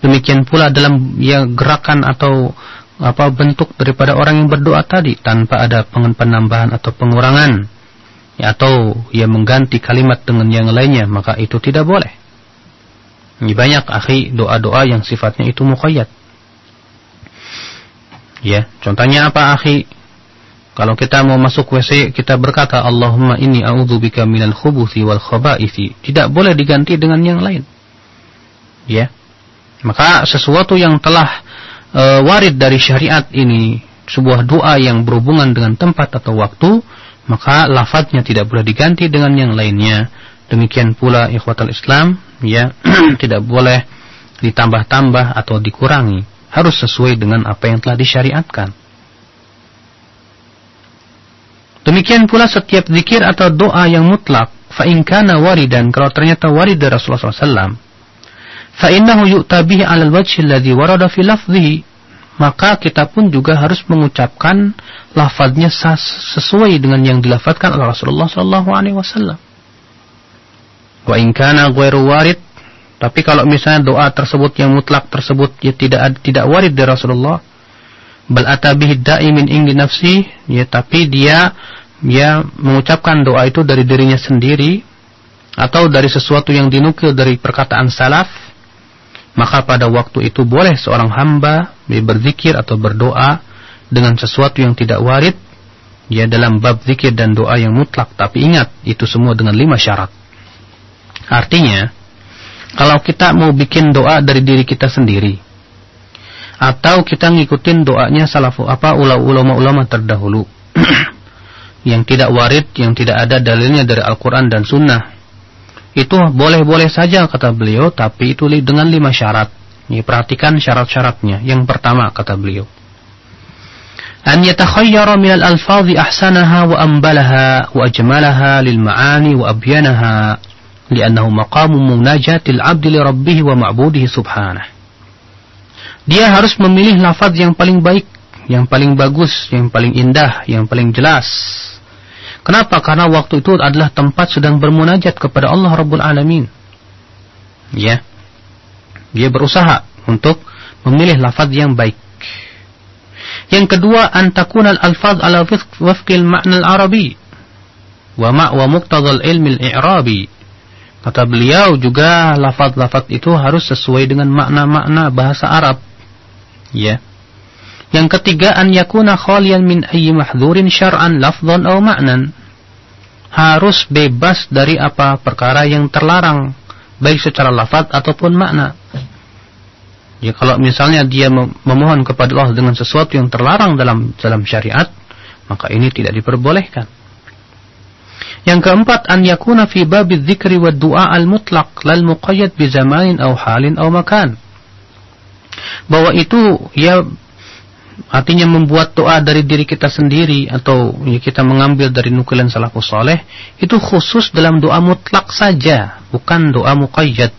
Demikian pula dalam ya gerakan atau apa bentuk daripada orang yang berdoa tadi tanpa ada penambahan atau pengurangan ya, atau ya mengganti kalimat dengan yang lainnya maka itu tidak boleh. Ini banyak akhi doa-doa yang sifatnya itu muqayyad Ya, contohnya apa akhi? Kalau kita mau masuk WC, kita berkata Allahumma inni a'udzubika minal khubuthi wal khabaithi. Tidak boleh diganti dengan yang lain. Ya. Maka sesuatu yang telah e, warid dari syariat ini sebuah doa yang berhubungan dengan tempat atau waktu, maka lafadznya tidak boleh diganti dengan yang lainnya. Demikian pula ikhwatal Islam, ya, tidak boleh ditambah-tambah atau dikurangi harus sesuai dengan apa yang telah disyariatkan. Demikian pula setiap zikir atau doa yang mutlak, fa in kana waridan kalau ternyata warid dari Rasulullah SAW, fa innahu yu'ta bihi 'ala al-wajhi alladhi warada fi lafdhihi, maka kita pun juga harus mengucapkan lafadznya sesuai dengan yang dilafadzkan oleh Rasulullah sallallahu alaihi wasallam. Wa in kana ghairu warid tapi kalau misalnya doa tersebut yang mutlak tersebut ya tidak tidak warid dari Rasulullah, bal atabihi da'imin ingdi nafsi, ya tapi dia ya mengucapkan doa itu dari dirinya sendiri atau dari sesuatu yang dinukil dari perkataan salaf, maka pada waktu itu boleh seorang hamba berzikir atau berdoa dengan sesuatu yang tidak warid. Ya dalam bab zikir dan doa yang mutlak. Tapi ingat itu semua dengan lima syarat. Artinya kalau kita mau bikin doa dari diri kita sendiri atau kita ngikutin doanya salafu apa ulama-ulama terdahulu. Yang tidak warid yang tidak ada dalilnya dari Al-Qur'an dan Sunnah. Itu boleh-boleh saja kata beliau tapi itu dengan lima syarat. Ini perhatikan syarat-syaratnya. Yang pertama kata beliau. An yatakhayyara min al-alfazi ahsanaha wa ambalaha wa ajmalaha lil ma'ani wa abyanaha li'annahu maqamu munajatil 'abdi li rabbih wa ma'budihi subhanahu dia harus memilih lafaz yang paling baik, yang paling bagus, yang paling indah, yang paling jelas. Kenapa? Karena waktu itu adalah tempat sedang bermunajat kepada Allah Rabbul Alamin. Ya. Dia berusaha untuk memilih lafaz yang baik. Yang kedua, antakunal alfaz ala wafqil ma'na al-arabi wa ma' wa muqtadal ilmi al-i'rabi. Kata beliau juga lafaz-lafaz itu harus sesuai dengan makna-makna bahasa Arab. Ya. Yang ketiga, an yakuna khalian min ayyi mahdhurin syar'an lafdhan aw ma'nan. Harus bebas dari apa perkara yang terlarang, baik secara lafaz ataupun makna. Ya kalau misalnya dia memohon kepada Allah dengan sesuatu yang terlarang dalam dalam syariat, maka ini tidak diperbolehkan. Yang keempat, an yakuna fi babi dzikri wa du'a al-mutlaq lal muqayyad bi zamanin aw halin aw makan. Bahwa itu ya artinya membuat doa dari diri kita sendiri atau ya, kita mengambil dari nukilan salafus saleh itu khusus dalam doa mutlak saja, bukan doa muqayyad.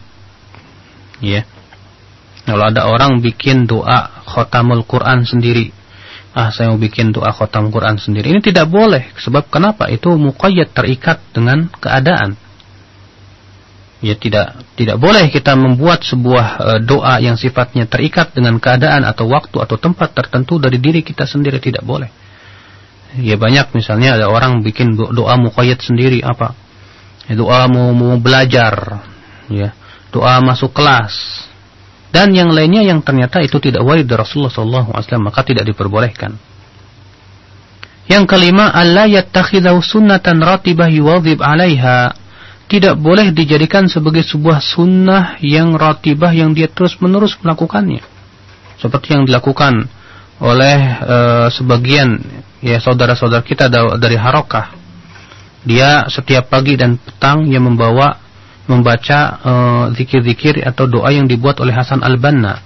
Ya. Kalau ada orang bikin doa khotamul Quran sendiri. Ah, saya mau bikin doa khotam Quran sendiri. Ini tidak boleh. Sebab kenapa? Itu muqayyad terikat dengan keadaan. Ya tidak tidak boleh kita membuat sebuah e, doa yang sifatnya terikat dengan keadaan atau waktu atau tempat tertentu dari diri kita sendiri tidak boleh. Ya banyak misalnya ada orang bikin doa muqayyad sendiri apa? Ya, doa mau, mau belajar, ya. Doa masuk kelas, dan yang lainnya yang ternyata itu tidak warid dari Rasulullah SAW maka tidak diperbolehkan. Yang kelima, Allah yattakhidhu sunnatan ratibah yuwadhib 'alaiha. Tidak boleh dijadikan sebagai sebuah sunnah yang ratibah yang dia terus-menerus melakukannya. Seperti yang dilakukan oleh e, sebagian ya saudara-saudara kita dari Harokah. Dia setiap pagi dan petang yang membawa membaca eh, zikir-zikir uh, atau doa yang dibuat oleh Hasan Al-Banna.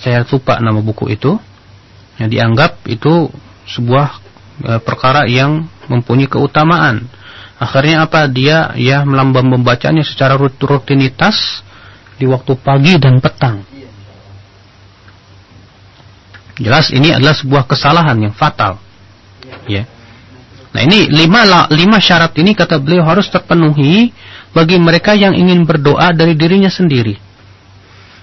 Saya lupa nama buku itu. Yang dianggap itu sebuah uh, perkara yang mempunyai keutamaan. Akhirnya apa? Dia ya melambang membacanya secara rutinitas di waktu pagi dan petang. Jelas ini adalah sebuah kesalahan yang fatal. Ya. Nah ini lima, lima syarat ini kata beliau harus terpenuhi bagi mereka yang ingin berdoa dari dirinya sendiri.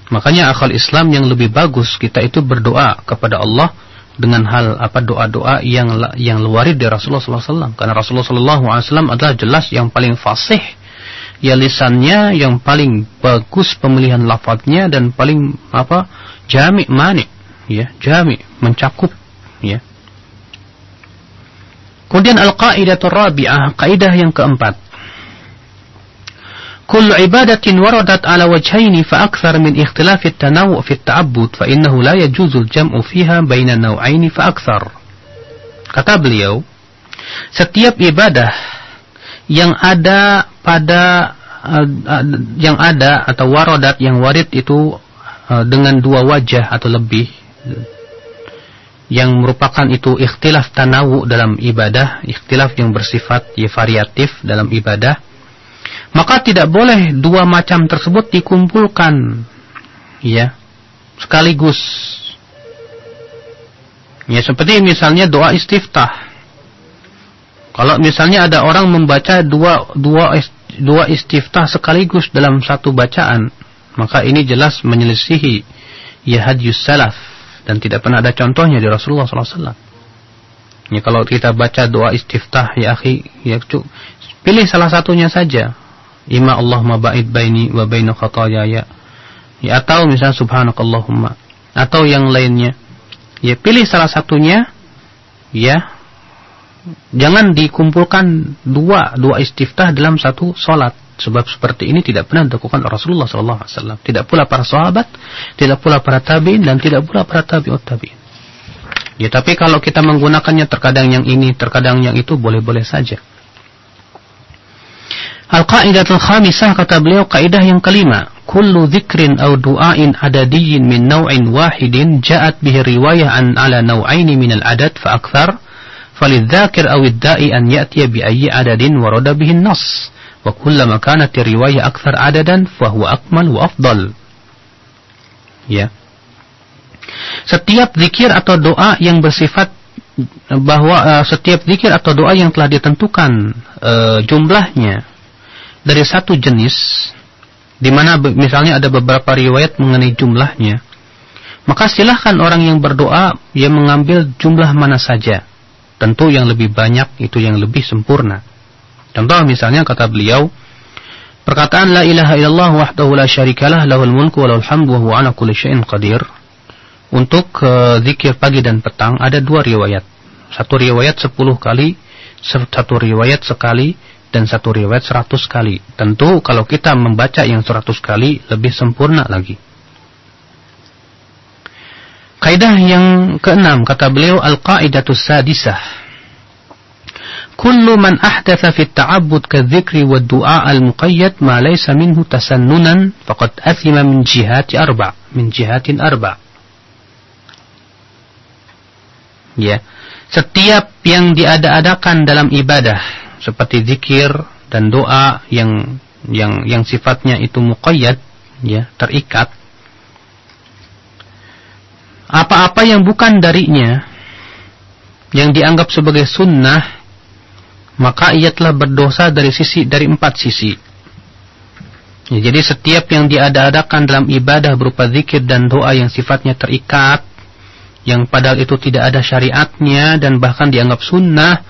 Makanya akal Islam yang lebih bagus kita itu berdoa kepada Allah dengan hal apa doa-doa yang yang luar dari Rasulullah SAW. Karena Rasulullah SAW adalah jelas yang paling fasih, ya lisannya yang paling bagus pemilihan lafadznya dan paling apa jami manik, ya jami mencakup, ya. Kemudian al-qaidatul rabi'ah, kaidah yang keempat. كل عبادة وردت على وجهين فأكثر من اختلاف التنوع في التعبد فإنه لا يجوز الجمع فيها بين النوعين فأكثر kata beliau setiap ibadah yang ada pada uh, yang ada atau warodat yang warid itu uh, dengan dua wajah atau lebih yang merupakan itu ikhtilaf tanawu dalam ibadah ikhtilaf yang bersifat ya, variatif dalam ibadah maka tidak boleh dua macam tersebut dikumpulkan. Ya sekaligus. Ya seperti misalnya doa istiftah. Kalau misalnya ada orang membaca dua dua dua istiftah sekaligus dalam satu bacaan maka ini jelas menyelisihi ya hadis salaf. Dan tidak pernah ada contohnya di Rasulullah SAW. Ya kalau kita baca doa istiftah ya akhi, ya pilih salah satunya saja Ima Allahumma ba'id baini wa baina khataayaya. Ya atau misalnya subhanakallahumma atau yang lainnya. Ya pilih salah satunya ya. Jangan dikumpulkan dua dua istiftah dalam satu salat sebab seperti ini tidak pernah dilakukan Rasulullah SAW. Tidak pula para sahabat, tidak pula para tabiin dan tidak pula para tabiut tabiin. Ya tapi kalau kita menggunakannya terkadang yang ini, terkadang yang itu boleh-boleh saja. Al-qaidatul khamisah kata beliau kaidah yang kelima, kullu dzikrin aw du'ain adadiyyin min naw'in wahidin ja'at bihi riwayah an ala naw'aini min al-adad fa akthar ya'tiya bi ayyi adadin warada bihi an-nass wa kullama kanat riwayah akthar adadan fa huwa akmal wa afdal. Ya. Setiap zikir atau doa yang bersifat bahwa uh, setiap zikir atau doa yang telah ditentukan uh, jumlahnya dari satu jenis di mana misalnya ada beberapa riwayat mengenai jumlahnya maka silahkan orang yang berdoa yang mengambil jumlah mana saja. Tentu yang lebih banyak itu yang lebih sempurna. Contoh misalnya kata beliau perkataan la ilaha illallah wahdahu la syarikalah lahul mulku hamdu wa ala kulli syai'in qadir. Untuk uh, zikir pagi dan petang ada dua riwayat. Satu riwayat sepuluh kali satu riwayat sekali dan satu riwayat seratus kali. Tentu kalau kita membaca yang seratus kali lebih sempurna lagi. Kaidah yang keenam kata beliau al-qaidatus sadisah. Kullu man ahdatha fi at-ta'abbud kadh-dhikri wad-du'a al-muqayyad ma laysa minhu tasannunan faqad athima min jihati arba' min jihatin arba'. Ya. Setiap yang diada-adakan dalam ibadah seperti zikir dan doa yang yang yang sifatnya itu muqayyad ya terikat. Apa-apa yang bukan darinya yang dianggap sebagai sunnah maka ia telah berdosa dari sisi dari empat sisi. Ya, jadi setiap yang diada-adakan dalam ibadah berupa zikir dan doa yang sifatnya terikat yang padahal itu tidak ada syariatnya dan bahkan dianggap sunnah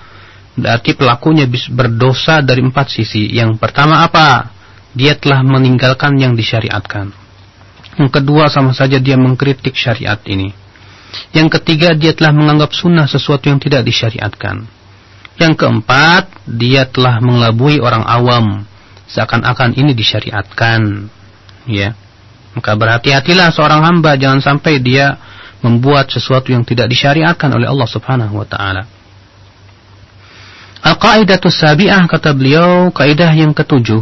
berarti pelakunya berdosa dari empat sisi. Yang pertama apa? Dia telah meninggalkan yang disyariatkan. Yang kedua sama saja dia mengkritik syariat ini. Yang ketiga dia telah menganggap sunnah sesuatu yang tidak disyariatkan. Yang keempat dia telah mengelabui orang awam seakan-akan ini disyariatkan. Ya. Maka berhati-hatilah seorang hamba jangan sampai dia membuat sesuatu yang tidak disyariatkan oleh Allah Subhanahu wa taala. Al-qaidatu sabi'ah kata beliau kaidah yang ketujuh.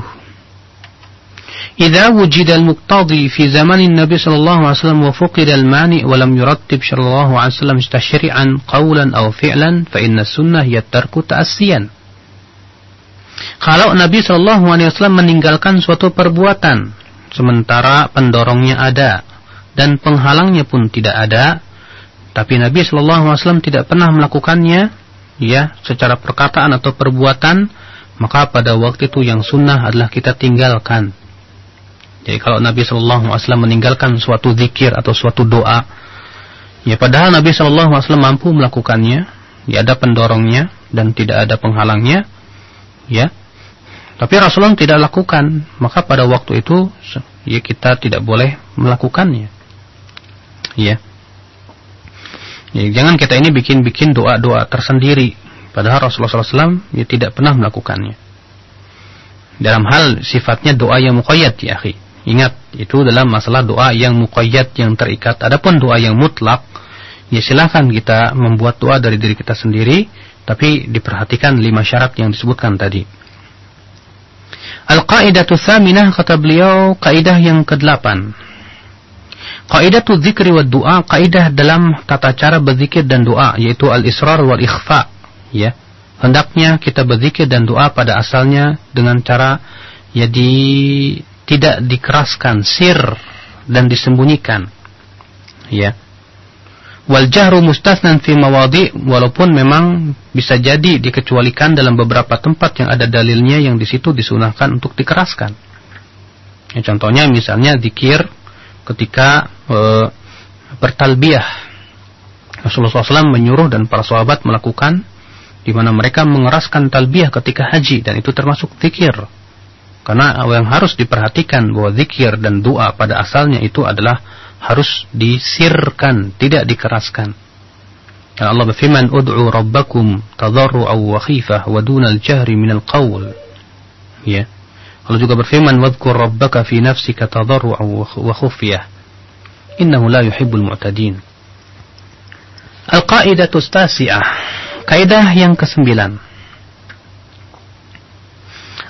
Idza wujida al-muqtadi fi zamanin Nabi sallallahu alaihi wasallam wa fuqida al-mani wa lam yurattib sallallahu alaihi wasallam tashri'an qawlan aw fi'lan fa inna sunnah hiya tarku ta'assiyan. Kalau Nabi sallallahu alaihi wasallam meninggalkan suatu perbuatan sementara pendorongnya ada dan penghalangnya pun tidak ada, tapi Nabi sallallahu alaihi wasallam tidak pernah melakukannya, ya secara perkataan atau perbuatan maka pada waktu itu yang sunnah adalah kita tinggalkan. Jadi kalau Nabi Shallallahu Alaihi Wasallam meninggalkan suatu zikir atau suatu doa ya padahal Nabi Shallallahu Alaihi Wasallam mampu melakukannya ya ada pendorongnya dan tidak ada penghalangnya ya. Tapi Rasulullah tidak lakukan maka pada waktu itu ya kita tidak boleh melakukannya. Ya Ya, jangan kita ini bikin-bikin doa-doa tersendiri. Padahal Rasulullah SAW ya, tidak pernah melakukannya. Dalam hal sifatnya doa yang muqayyad ya akhi. Ingat, itu dalam masalah doa yang muqayyad yang terikat. Adapun doa yang mutlak, ya silahkan kita membuat doa dari diri kita sendiri, tapi diperhatikan lima syarat yang disebutkan tadi. Al-qaidatu thaminah kata beliau, kaidah yang kedelapan. Kaidah dzikri wa doa, kaidah dalam tata cara berzikir dan doa yaitu al-israr wal ikhfa, ya. Hendaknya kita berzikir dan doa pada asalnya dengan cara ya tidak dikeraskan, sir dan disembunyikan. Ya. Wal jahru mustasnan fi mawadi walaupun memang bisa jadi dikecualikan dalam beberapa tempat yang ada dalilnya yang di situ disunahkan untuk dikeraskan. Ya, contohnya misalnya zikir ketika e, bertalbiyah. Rasulullah SAW menyuruh dan para sahabat melakukan di mana mereka mengeraskan talbiyah ketika haji dan itu termasuk zikir. Karena yang harus diperhatikan bahwa zikir dan doa pada asalnya itu adalah harus disirkan, tidak dikeraskan. Dan Allah berfirman, "Ud'u rabbakum tadarru'an wa khifah wa dunal jahri minal qawl." Ya. Allah juga berfirman, "Wadhkur rabbaka fi nafsika tadarru'an wa khufyah." Innahu la yuhibbul mu'tadin. Al-qa'idatu tasi'ah. Kaidah yang kesembilan.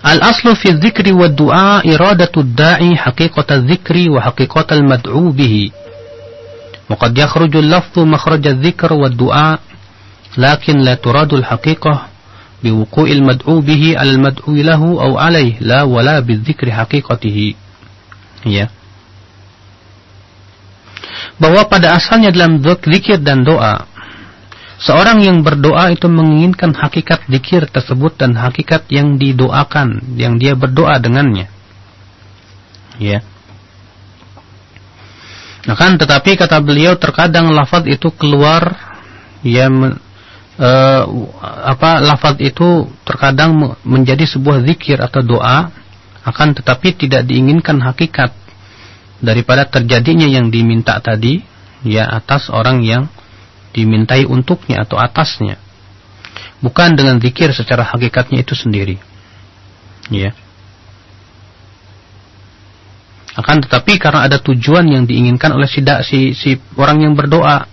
الأصل في الذكر والدعاء إرادة الداعي حقيقة الذكر وحقيقة المدعو به وقد يخرج اللفظ مخرج الذكر والدعاء لكن لا تراد الحقيقة بوقوع المدعو به على المدعو له أو عليه لا ولا بالذكر حقيقته ya bahwa pada asalnya dalam zikir dan doa Seorang yang berdoa itu menginginkan hakikat dikir tersebut dan hakikat yang didoakan, yang dia berdoa dengannya. Ya. Nah kan, tetapi kata beliau terkadang lafaz itu keluar ya uh, apa lafaz itu terkadang menjadi sebuah zikir atau doa akan tetapi tidak diinginkan hakikat daripada terjadinya yang diminta tadi ya atas orang yang dimintai untuknya atau atasnya. Bukan dengan zikir secara hakikatnya itu sendiri. Ya. Akan tetapi karena ada tujuan yang diinginkan oleh si, si, si orang yang berdoa.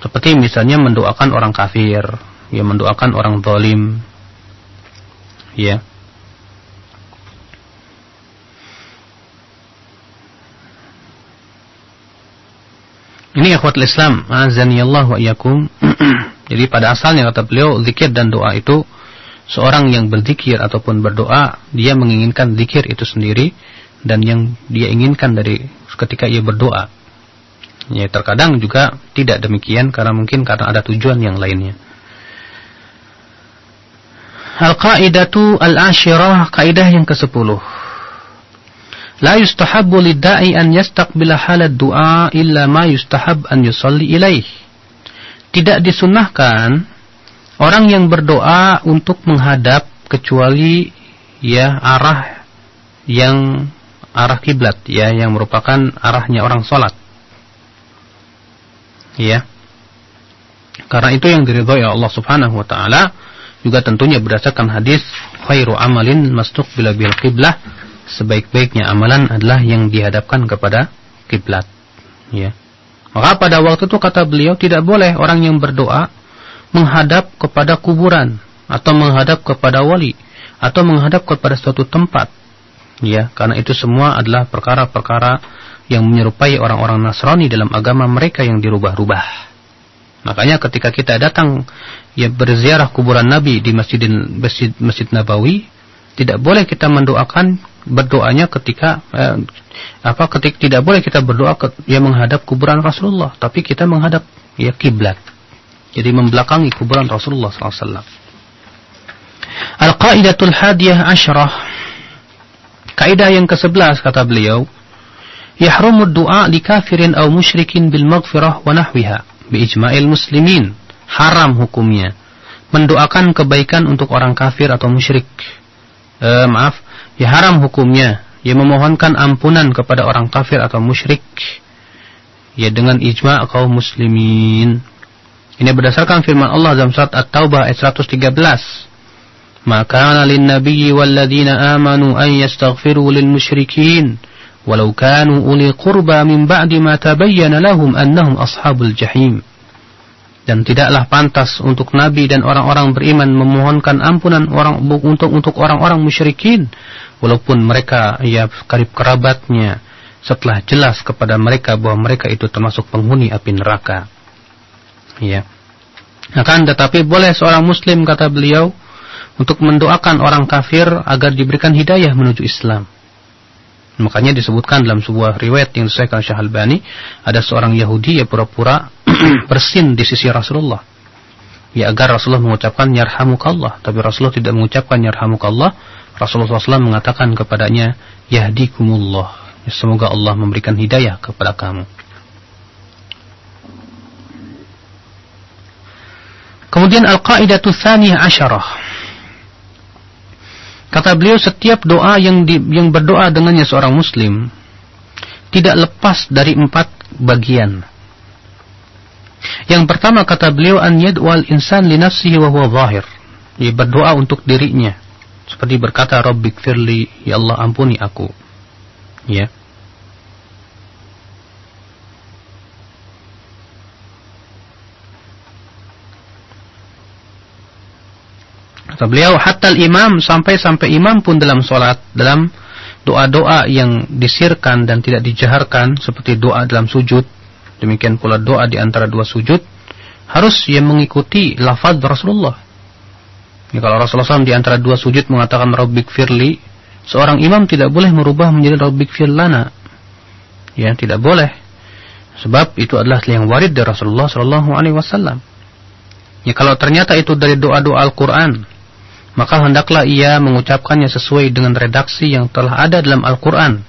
Seperti misalnya mendoakan orang kafir, ya mendoakan orang zalim. Ya. Ini akhwat Islam, azanillah wa iyakum. Jadi pada asalnya kata beliau zikir dan doa itu seorang yang berzikir ataupun berdoa dia menginginkan zikir itu sendiri dan yang dia inginkan dari ketika ia berdoa. Ya terkadang juga tidak demikian karena mungkin karena ada tujuan yang lainnya. Al-qaidatu al-ashirah kaidah yang ke-10. La yustahabbu lidda'i an yastaqbila halad du'a illa ma yustahab an yusalli ilaih. Tidak disunnahkan orang yang berdoa untuk menghadap kecuali ya arah yang arah kiblat ya yang merupakan arahnya orang salat. Ya. Karena itu yang diridhoi ya Allah Subhanahu wa taala juga tentunya berdasarkan hadis khairu amalin mastuqbila bil qiblah sebaik-baiknya amalan adalah yang dihadapkan kepada kiblat. Ya. Maka pada waktu itu kata beliau tidak boleh orang yang berdoa menghadap kepada kuburan atau menghadap kepada wali atau menghadap kepada suatu tempat. Ya, karena itu semua adalah perkara-perkara yang menyerupai orang-orang Nasrani dalam agama mereka yang dirubah-rubah. Makanya ketika kita datang ya berziarah kuburan Nabi di Masjid Masjid, Nabawi, tidak boleh kita mendoakan berdoanya ketika eh, apa ketika tidak boleh kita berdoa ke, ya menghadap kuburan Rasulullah. Tapi kita menghadap ya kiblat. Jadi membelakangi kuburan Rasulullah SAW Al-Qaidatul Hadiyah Ashrah. Kaidah yang ke-11 kata beliau Yahrumud du'a li kafirin au musyrikin bil maghfirah wa nahwiha bi ijma'il muslimin. Haram hukumnya. Mendoakan kebaikan untuk orang kafir atau musyrik. Eh, maaf ya haram hukumnya. Ya memohonkan ampunan kepada orang kafir atau musyrik. Ya dengan ijma' kaum muslimin. Ini berdasarkan firman Allah dalam surat At-Taubah ayat 113 maka lin nabiyyi walladzina amanu an yastaghfiru lil musyrikin walau kanu uli qurba min ba'di ma tabayyana lahum annahum ashabul jahim. Dan tidaklah pantas untuk nabi dan orang-orang beriman memohonkan ampunan orang untuk untuk orang-orang musyrikin walaupun mereka ya karib kerabatnya setelah jelas kepada mereka bahwa mereka itu termasuk penghuni api neraka ya akan tetapi boleh seorang muslim kata beliau untuk mendoakan orang kafir agar diberikan hidayah menuju Islam Makanya disebutkan dalam sebuah riwayat yang disahkan Syekh Albani, ada seorang Yahudi yang pura-pura bersin di sisi Rasulullah. Ya agar Rasulullah mengucapkan yarhamukallah, tapi Rasulullah tidak mengucapkan yarhamukallah. Rasulullah SAW mengatakan kepadanya, yahdikumullah. Ya, semoga Allah memberikan hidayah kepada kamu. Kemudian al-qaidatu tsaniyah asyarah. Kata beliau setiap doa yang di, yang berdoa dengannya seorang muslim tidak lepas dari empat bagian. Yang pertama kata beliau an yad'al insan li nafsihi wa huwa zahir. Dia berdoa untuk dirinya. Seperti berkata Rabbik firli, ya Allah ampuni aku. Ya. Kata beliau, hatta imam sampai-sampai imam pun dalam sholat, dalam doa-doa yang disirkan dan tidak dijaharkan, seperti doa dalam sujud, demikian pula doa di antara dua sujud, harus ia mengikuti lafaz Rasulullah. Ini kalau Rasulullah SAW di antara dua sujud mengatakan Rabbik firli, seorang imam tidak boleh merubah menjadi Rabbik firlana. Ya, tidak boleh. Sebab itu adalah yang warid dari Rasulullah SAW. Ya kalau ternyata itu dari doa-doa Al-Quran maka hendaklah ia mengucapkannya sesuai dengan redaksi yang telah ada dalam Al-Quran.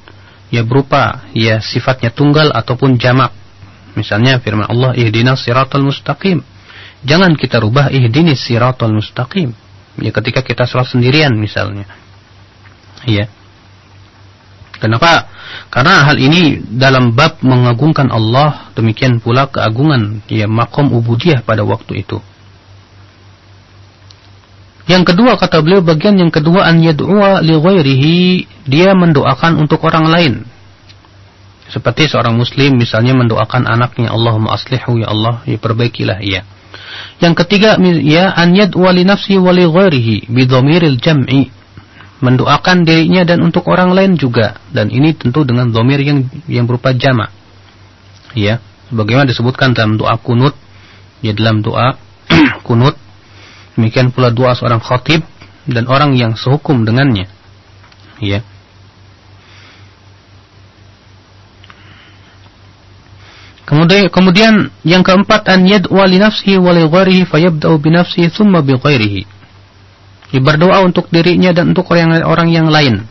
Ya berupa, ya sifatnya tunggal ataupun jamak. Misalnya firman Allah, ihdinas siratal mustaqim. Jangan kita rubah ihdinis siratal mustaqim. Ya ketika kita sholat sendirian misalnya. Ya. Kenapa? Karena hal ini dalam bab mengagungkan Allah, demikian pula keagungan ya makom ubudiyah pada waktu itu. Yang kedua kata beliau bagian yang kedua an yad'ua li ghairihi, dia mendoakan untuk orang lain. Seperti seorang muslim misalnya mendoakan anaknya Allahumma aslihu ya Allah, ya perbaikilah ia. Yang ketiga ya an yad'ua li nafsi wa li ghairihi bi dhamiril jam'i. Mendoakan dirinya dan untuk orang lain juga dan ini tentu dengan dhamir yang yang berupa jama. Ya, sebagaimana disebutkan dalam doa kunut ya dalam doa kunut Demikian pula doa seorang khatib dan orang yang sehukum dengannya. Ya. Kemudian kemudian yang keempat an yad'a li nafsihi wa li ghairihi fayabda'u bi nafsihi thumma bi ghairihi. Dia berdoa untuk dirinya dan untuk orang orang yang lain.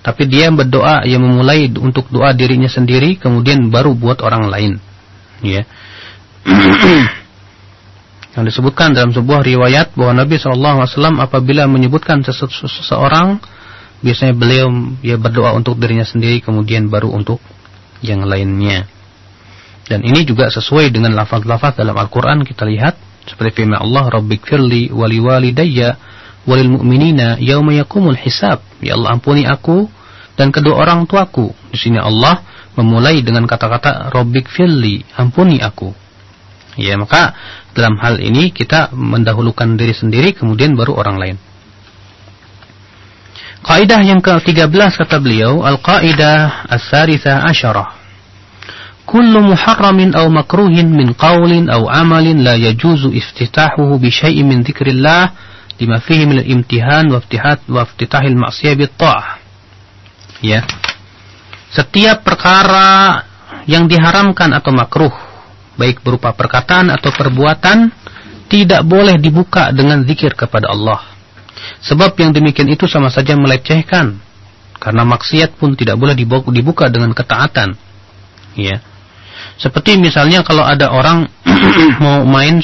Tapi dia berdoa yang memulai untuk doa dirinya sendiri kemudian baru buat orang lain. Ya. yang disebutkan dalam sebuah riwayat bahwa Nabi SAW apabila menyebutkan seseorang biasanya beliau ya berdoa untuk dirinya sendiri kemudian baru untuk yang lainnya dan ini juga sesuai dengan lafaz-lafaz dalam Al-Quran kita lihat seperti firman Allah Rabbik firli wali walidayya walil mu'minina yauma yakumul hisab ya Allah ampuni aku dan kedua orang tuaku di sini Allah memulai dengan kata-kata Rabbik firli ampuni aku Ya, maka dalam hal ini kita mendahulukan diri sendiri kemudian baru orang lain. Kaidah yang ke-13 kata beliau, al-qaidah as-sarisa asyarah. Kullu muharramin aw makruhin min qawlin aw amalin la yajuzu iftitahuhu bi syai'in min dzikrillah lima fihi min al-imtihan wa iftihat wa iftitahil ma'siyah bit ta'ah. Ya. Setiap perkara yang diharamkan atau makruh baik berupa perkataan atau perbuatan, tidak boleh dibuka dengan zikir kepada Allah. Sebab yang demikian itu sama saja melecehkan. Karena maksiat pun tidak boleh dibuka dengan ketaatan. Ya. Seperti misalnya kalau ada orang mau main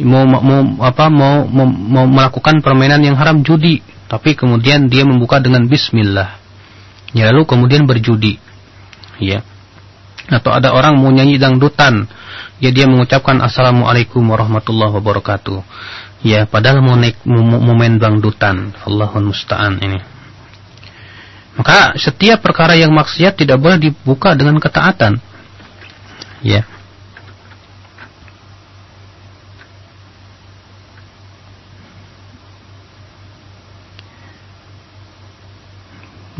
mau mau apa mau, mau mau melakukan permainan yang haram judi, tapi kemudian dia membuka dengan bismillah. Ya lalu kemudian berjudi. Ya. Atau ada orang mau nyanyi dangdutan. Ya dia mengucapkan assalamualaikum warahmatullahi wabarakatuh. Ya padahal mau naik mau, mau main dangdutan. Allahun musta'an ini. Maka setiap perkara yang maksiat tidak boleh dibuka dengan ketaatan ya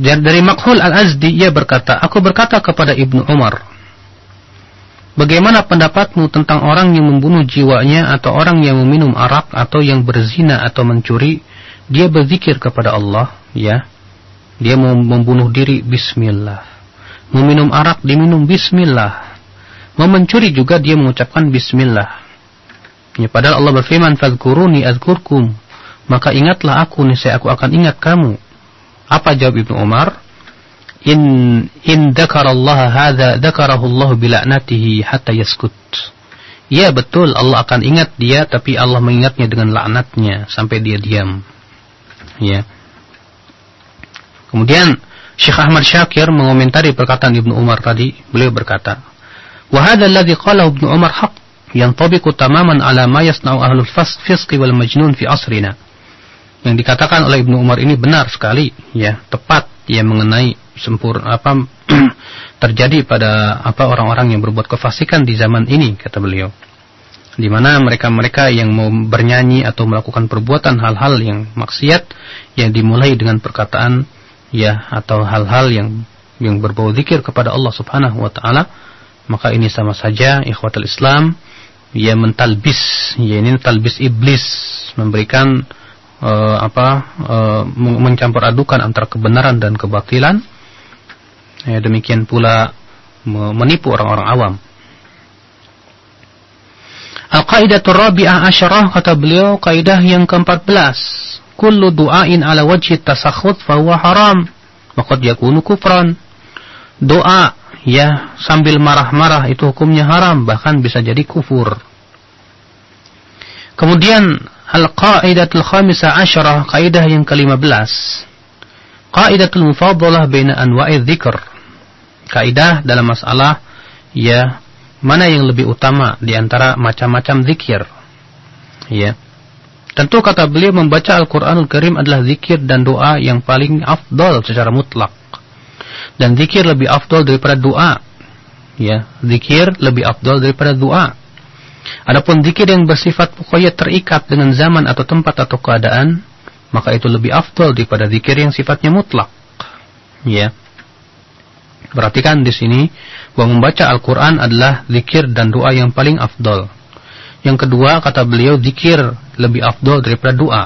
Dan dari Makhul Al-Azdi ia berkata, aku berkata kepada Ibnu Umar, Bagaimana pendapatmu tentang orang yang membunuh jiwanya atau orang yang meminum arak atau yang berzina atau mencuri? Dia berzikir kepada Allah, ya. Dia membunuh diri bismillah. Meminum arak diminum bismillah. Mau mencuri juga dia mengucapkan bismillah. Ya, padahal Allah berfirman, "Fadhkuruni azkurkum." Maka ingatlah aku, niscaya aku akan ingat kamu. Apa jawab Ibnu Umar? in in dzakarallaha hadza dzakarahu Allah bila'natihi hatta yaskut. Ya betul Allah akan ingat dia tapi Allah mengingatnya dengan laknatnya sampai dia diam. Ya. Kemudian Syekh Ahmad Syakir mengomentari perkataan Ibnu Umar tadi, beliau berkata, "Wa hadha alladhi qalahu Ibnu Umar haqq yantabiqu tamaman ala ma yasna'u ahlul fisq wal majnun fi asrina." Yang dikatakan oleh Ibnu Umar ini benar sekali, ya, tepat ya mengenai sempurna apa terjadi pada apa orang-orang yang berbuat kefasikan di zaman ini kata beliau di mana mereka-mereka yang mau bernyanyi atau melakukan perbuatan hal-hal yang maksiat yang dimulai dengan perkataan ya atau hal-hal yang yang berbau zikir kepada Allah Subhanahu wa taala maka ini sama saja ikhwatul Islam ya mentalbis ya ini talbis iblis memberikan uh, apa uh, mencampur adukan antara kebenaran dan kebatilan ya, demikian pula menipu orang-orang awam Al-Qaidatul Rabi'ah Asyarah kata beliau kaidah yang ke-14. Kullu du'ain ala wajhi tasakhut fahuwa haram. Maqad yakunu kufran. Doa ya sambil marah-marah itu hukumnya haram bahkan bisa jadi kufur. Kemudian Al-Qaidatul Khamisah Asyarah kaidah yang ke-15. Qaidatul Mufadalah baina anwa'i dzikr. Kaidah dalam masalah ya mana yang lebih utama di antara macam-macam zikir. Ya. Tentu kata beliau membaca Al-Qur'anul Karim adalah zikir dan doa yang paling afdol secara mutlak. Dan zikir lebih afdol daripada doa. Ya, zikir lebih afdol daripada doa. Adapun zikir yang bersifat pokoknya terikat dengan zaman atau tempat atau keadaan, maka itu lebih afdol daripada zikir yang sifatnya mutlak. Ya. Perhatikan di sini bahwa membaca Al-Quran adalah zikir dan doa yang paling afdol. Yang kedua kata beliau zikir lebih afdol daripada doa.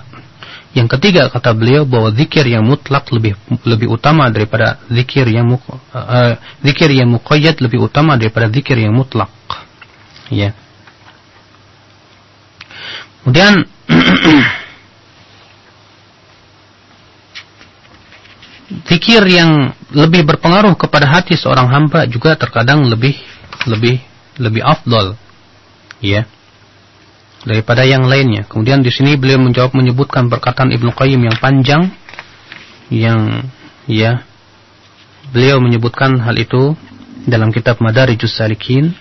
Yang ketiga kata beliau bahwa zikir yang mutlak lebih lebih utama daripada zikir yang uh, uh, zikir yang muqayyad lebih utama daripada zikir yang mutlak. Ya. Kemudian Fikir yang lebih berpengaruh kepada hati seorang hamba juga terkadang lebih lebih lebih afdol ya daripada yang lainnya. Kemudian di sini beliau menjawab menyebutkan perkataan Ibnu Qayyim yang panjang yang ya beliau menyebutkan hal itu dalam kitab Madarijus Salikin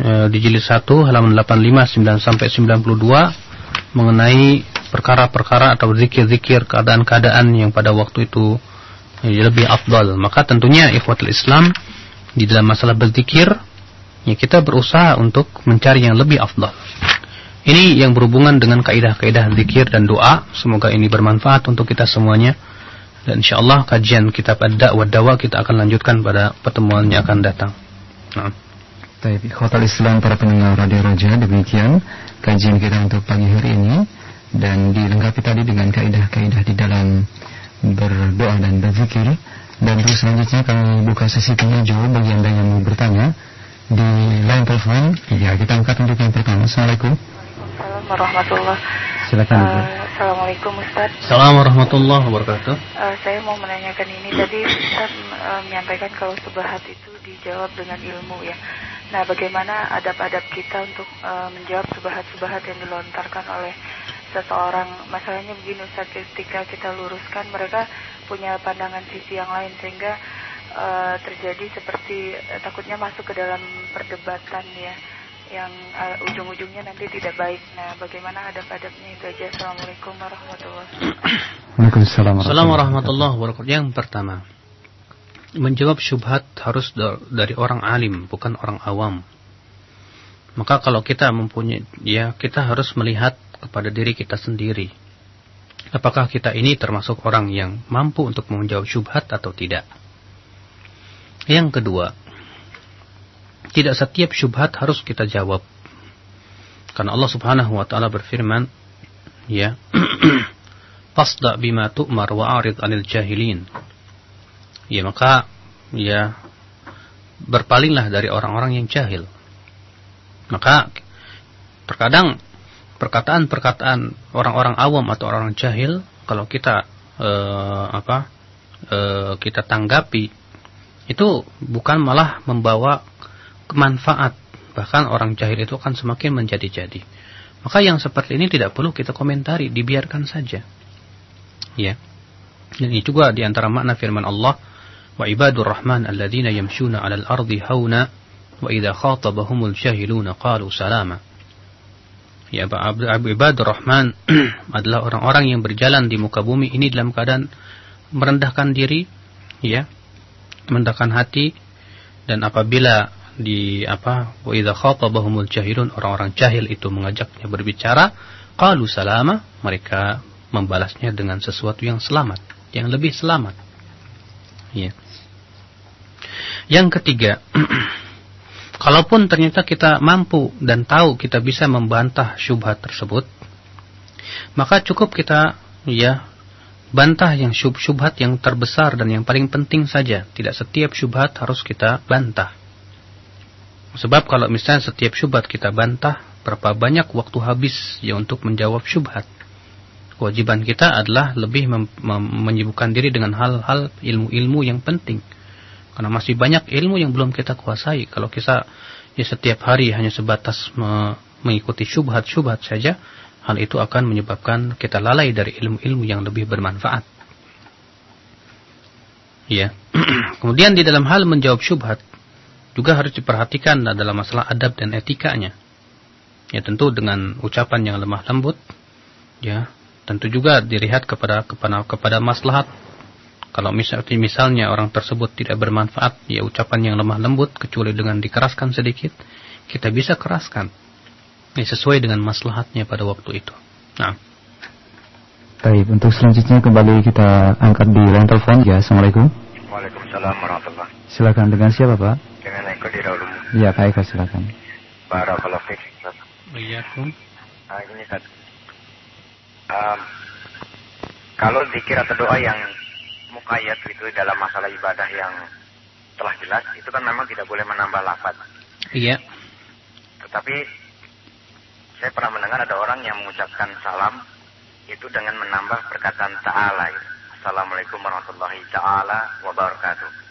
e, di jilid 1 halaman 85 9 sampai 92 mengenai perkara-perkara atau zikir-zikir keadaan-keadaan yang pada waktu itu lebih afdal. Maka tentunya ikhwatul Islam di dalam masalah berzikir ya kita berusaha untuk mencari yang lebih afdal. Ini yang berhubungan dengan kaidah-kaidah zikir dan doa. Semoga ini bermanfaat untuk kita semuanya. Dan insyaallah kajian kitab Ad-Da'wa Dawa kita akan lanjutkan pada pertemuan yang akan datang. Nah. Baik, ikhwatul Islam para pendengar Radio Raja, demikian kajian kita untuk pagi hari ini dan dilengkapi tadi dengan kaidah-kaidah di dalam berdoa dan berzikir dan terus selanjutnya kami buka sesi tanya jawab bagi anda yang mau bertanya di line telepon. Ya kita angkat untuk yang pertama. Assalamualaikum. Assalamualaikum warahmatullahi Silakan uh, Assalamualaikum Ustaz. Assalamualaikum warahmatullahi wabarakatuh. Uh, Saya mau menanyakan ini. Tadi Ustaz uh, menyampaikan kalau subhat itu dijawab dengan ilmu ya. Nah bagaimana adab-adab kita untuk uh, menjawab subhat-subhat yang dilontarkan oleh seseorang? Masalahnya begini Ustaz ketika kita luruskan mereka punya pandangan sisi yang lain sehingga uh, terjadi seperti uh, takutnya masuk ke dalam perdebatan ya yang uh, ujung-ujungnya nanti tidak baik. Nah, bagaimana adab-adabnya itu aja. Assalamualaikum warahmatullahi wabarakatuh. Assalamualaikum warahmatullahi wabarakatuh. Yang pertama, menjawab syubhat harus dari orang alim, bukan orang awam. Maka kalau kita mempunyai, ya kita harus melihat kepada diri kita sendiri. Apakah kita ini termasuk orang yang mampu untuk menjawab syubhat atau tidak? Yang kedua, tidak setiap syubhat harus kita jawab. Karena Allah Subhanahu wa taala berfirman, ya, "Fasda bima tu'mar wa 'arid 'anil jahilin." Ya, maka ya berpalinglah dari orang-orang yang jahil. Maka terkadang perkataan-perkataan orang-orang awam atau orang jahil kalau kita uh, apa uh, kita tanggapi itu bukan malah membawa kemanfaat bahkan orang jahil itu akan semakin menjadi-jadi. Maka yang seperti ini tidak perlu kita komentari dibiarkan saja. Ya. Dan ini juga di antara makna firman Allah, wa ibadur rahman alladzina yamshuna 'alal ardi hauna wa idza khatabahumul jahiluna qalu salama. Ya, ibadur rahman adalah orang-orang yang berjalan di muka bumi ini dalam keadaan merendahkan diri, ya, merendahkan hati dan apabila di apa wa idza khatabahumul jahilun orang-orang jahil itu mengajaknya berbicara qalu salama mereka membalasnya dengan sesuatu yang selamat yang lebih selamat. Ya. Yang ketiga kalaupun ternyata kita mampu dan tahu kita bisa membantah syubhat tersebut maka cukup kita ya bantah yang syub syubhat yang terbesar dan yang paling penting saja tidak setiap syubhat harus kita bantah Sebab kalau misalnya setiap syubhat kita bantah, berapa banyak waktu habis ya untuk menjawab syubhat. Kewajiban kita adalah lebih menyibukkan diri dengan hal-hal ilmu-ilmu yang penting. Karena masih banyak ilmu yang belum kita kuasai. Kalau kita ya setiap hari hanya sebatas me mengikuti syubhat-syubhat saja, hal itu akan menyebabkan kita lalai dari ilmu-ilmu yang lebih bermanfaat. Ya. Kemudian di dalam hal menjawab syubhat, juga harus diperhatikan adalah masalah adab dan etikanya. Ya tentu dengan ucapan yang lemah lembut, ya tentu juga dilihat kepada kepada kepada maslahat. Kalau misalnya, misalnya orang tersebut tidak bermanfaat, ya ucapan yang lemah lembut kecuali dengan dikeraskan sedikit, kita bisa keraskan. Ya, sesuai dengan maslahatnya pada waktu itu. Nah. Baik, untuk selanjutnya kembali kita angkat di line telepon. Ya, Assalamualaikum. Waalaikumsalam warahmatullahi Silakan dengan siapa Pak? Dengan Eko di. Iya Pak Eko silakan. Barakallahu fiik. Waalaikumsalam. Nah, ini Ustaz. Um, kalau zikir atau doa yang mukayat itu dalam masalah ibadah yang telah jelas, itu kan memang tidak boleh menambah lafaz. Iya. Tetapi saya pernah mendengar ada orang yang mengucapkan salam itu dengan menambah perkataan ta'ala. Assalamualaikum warahmatullahi ta'ala wabarakatuh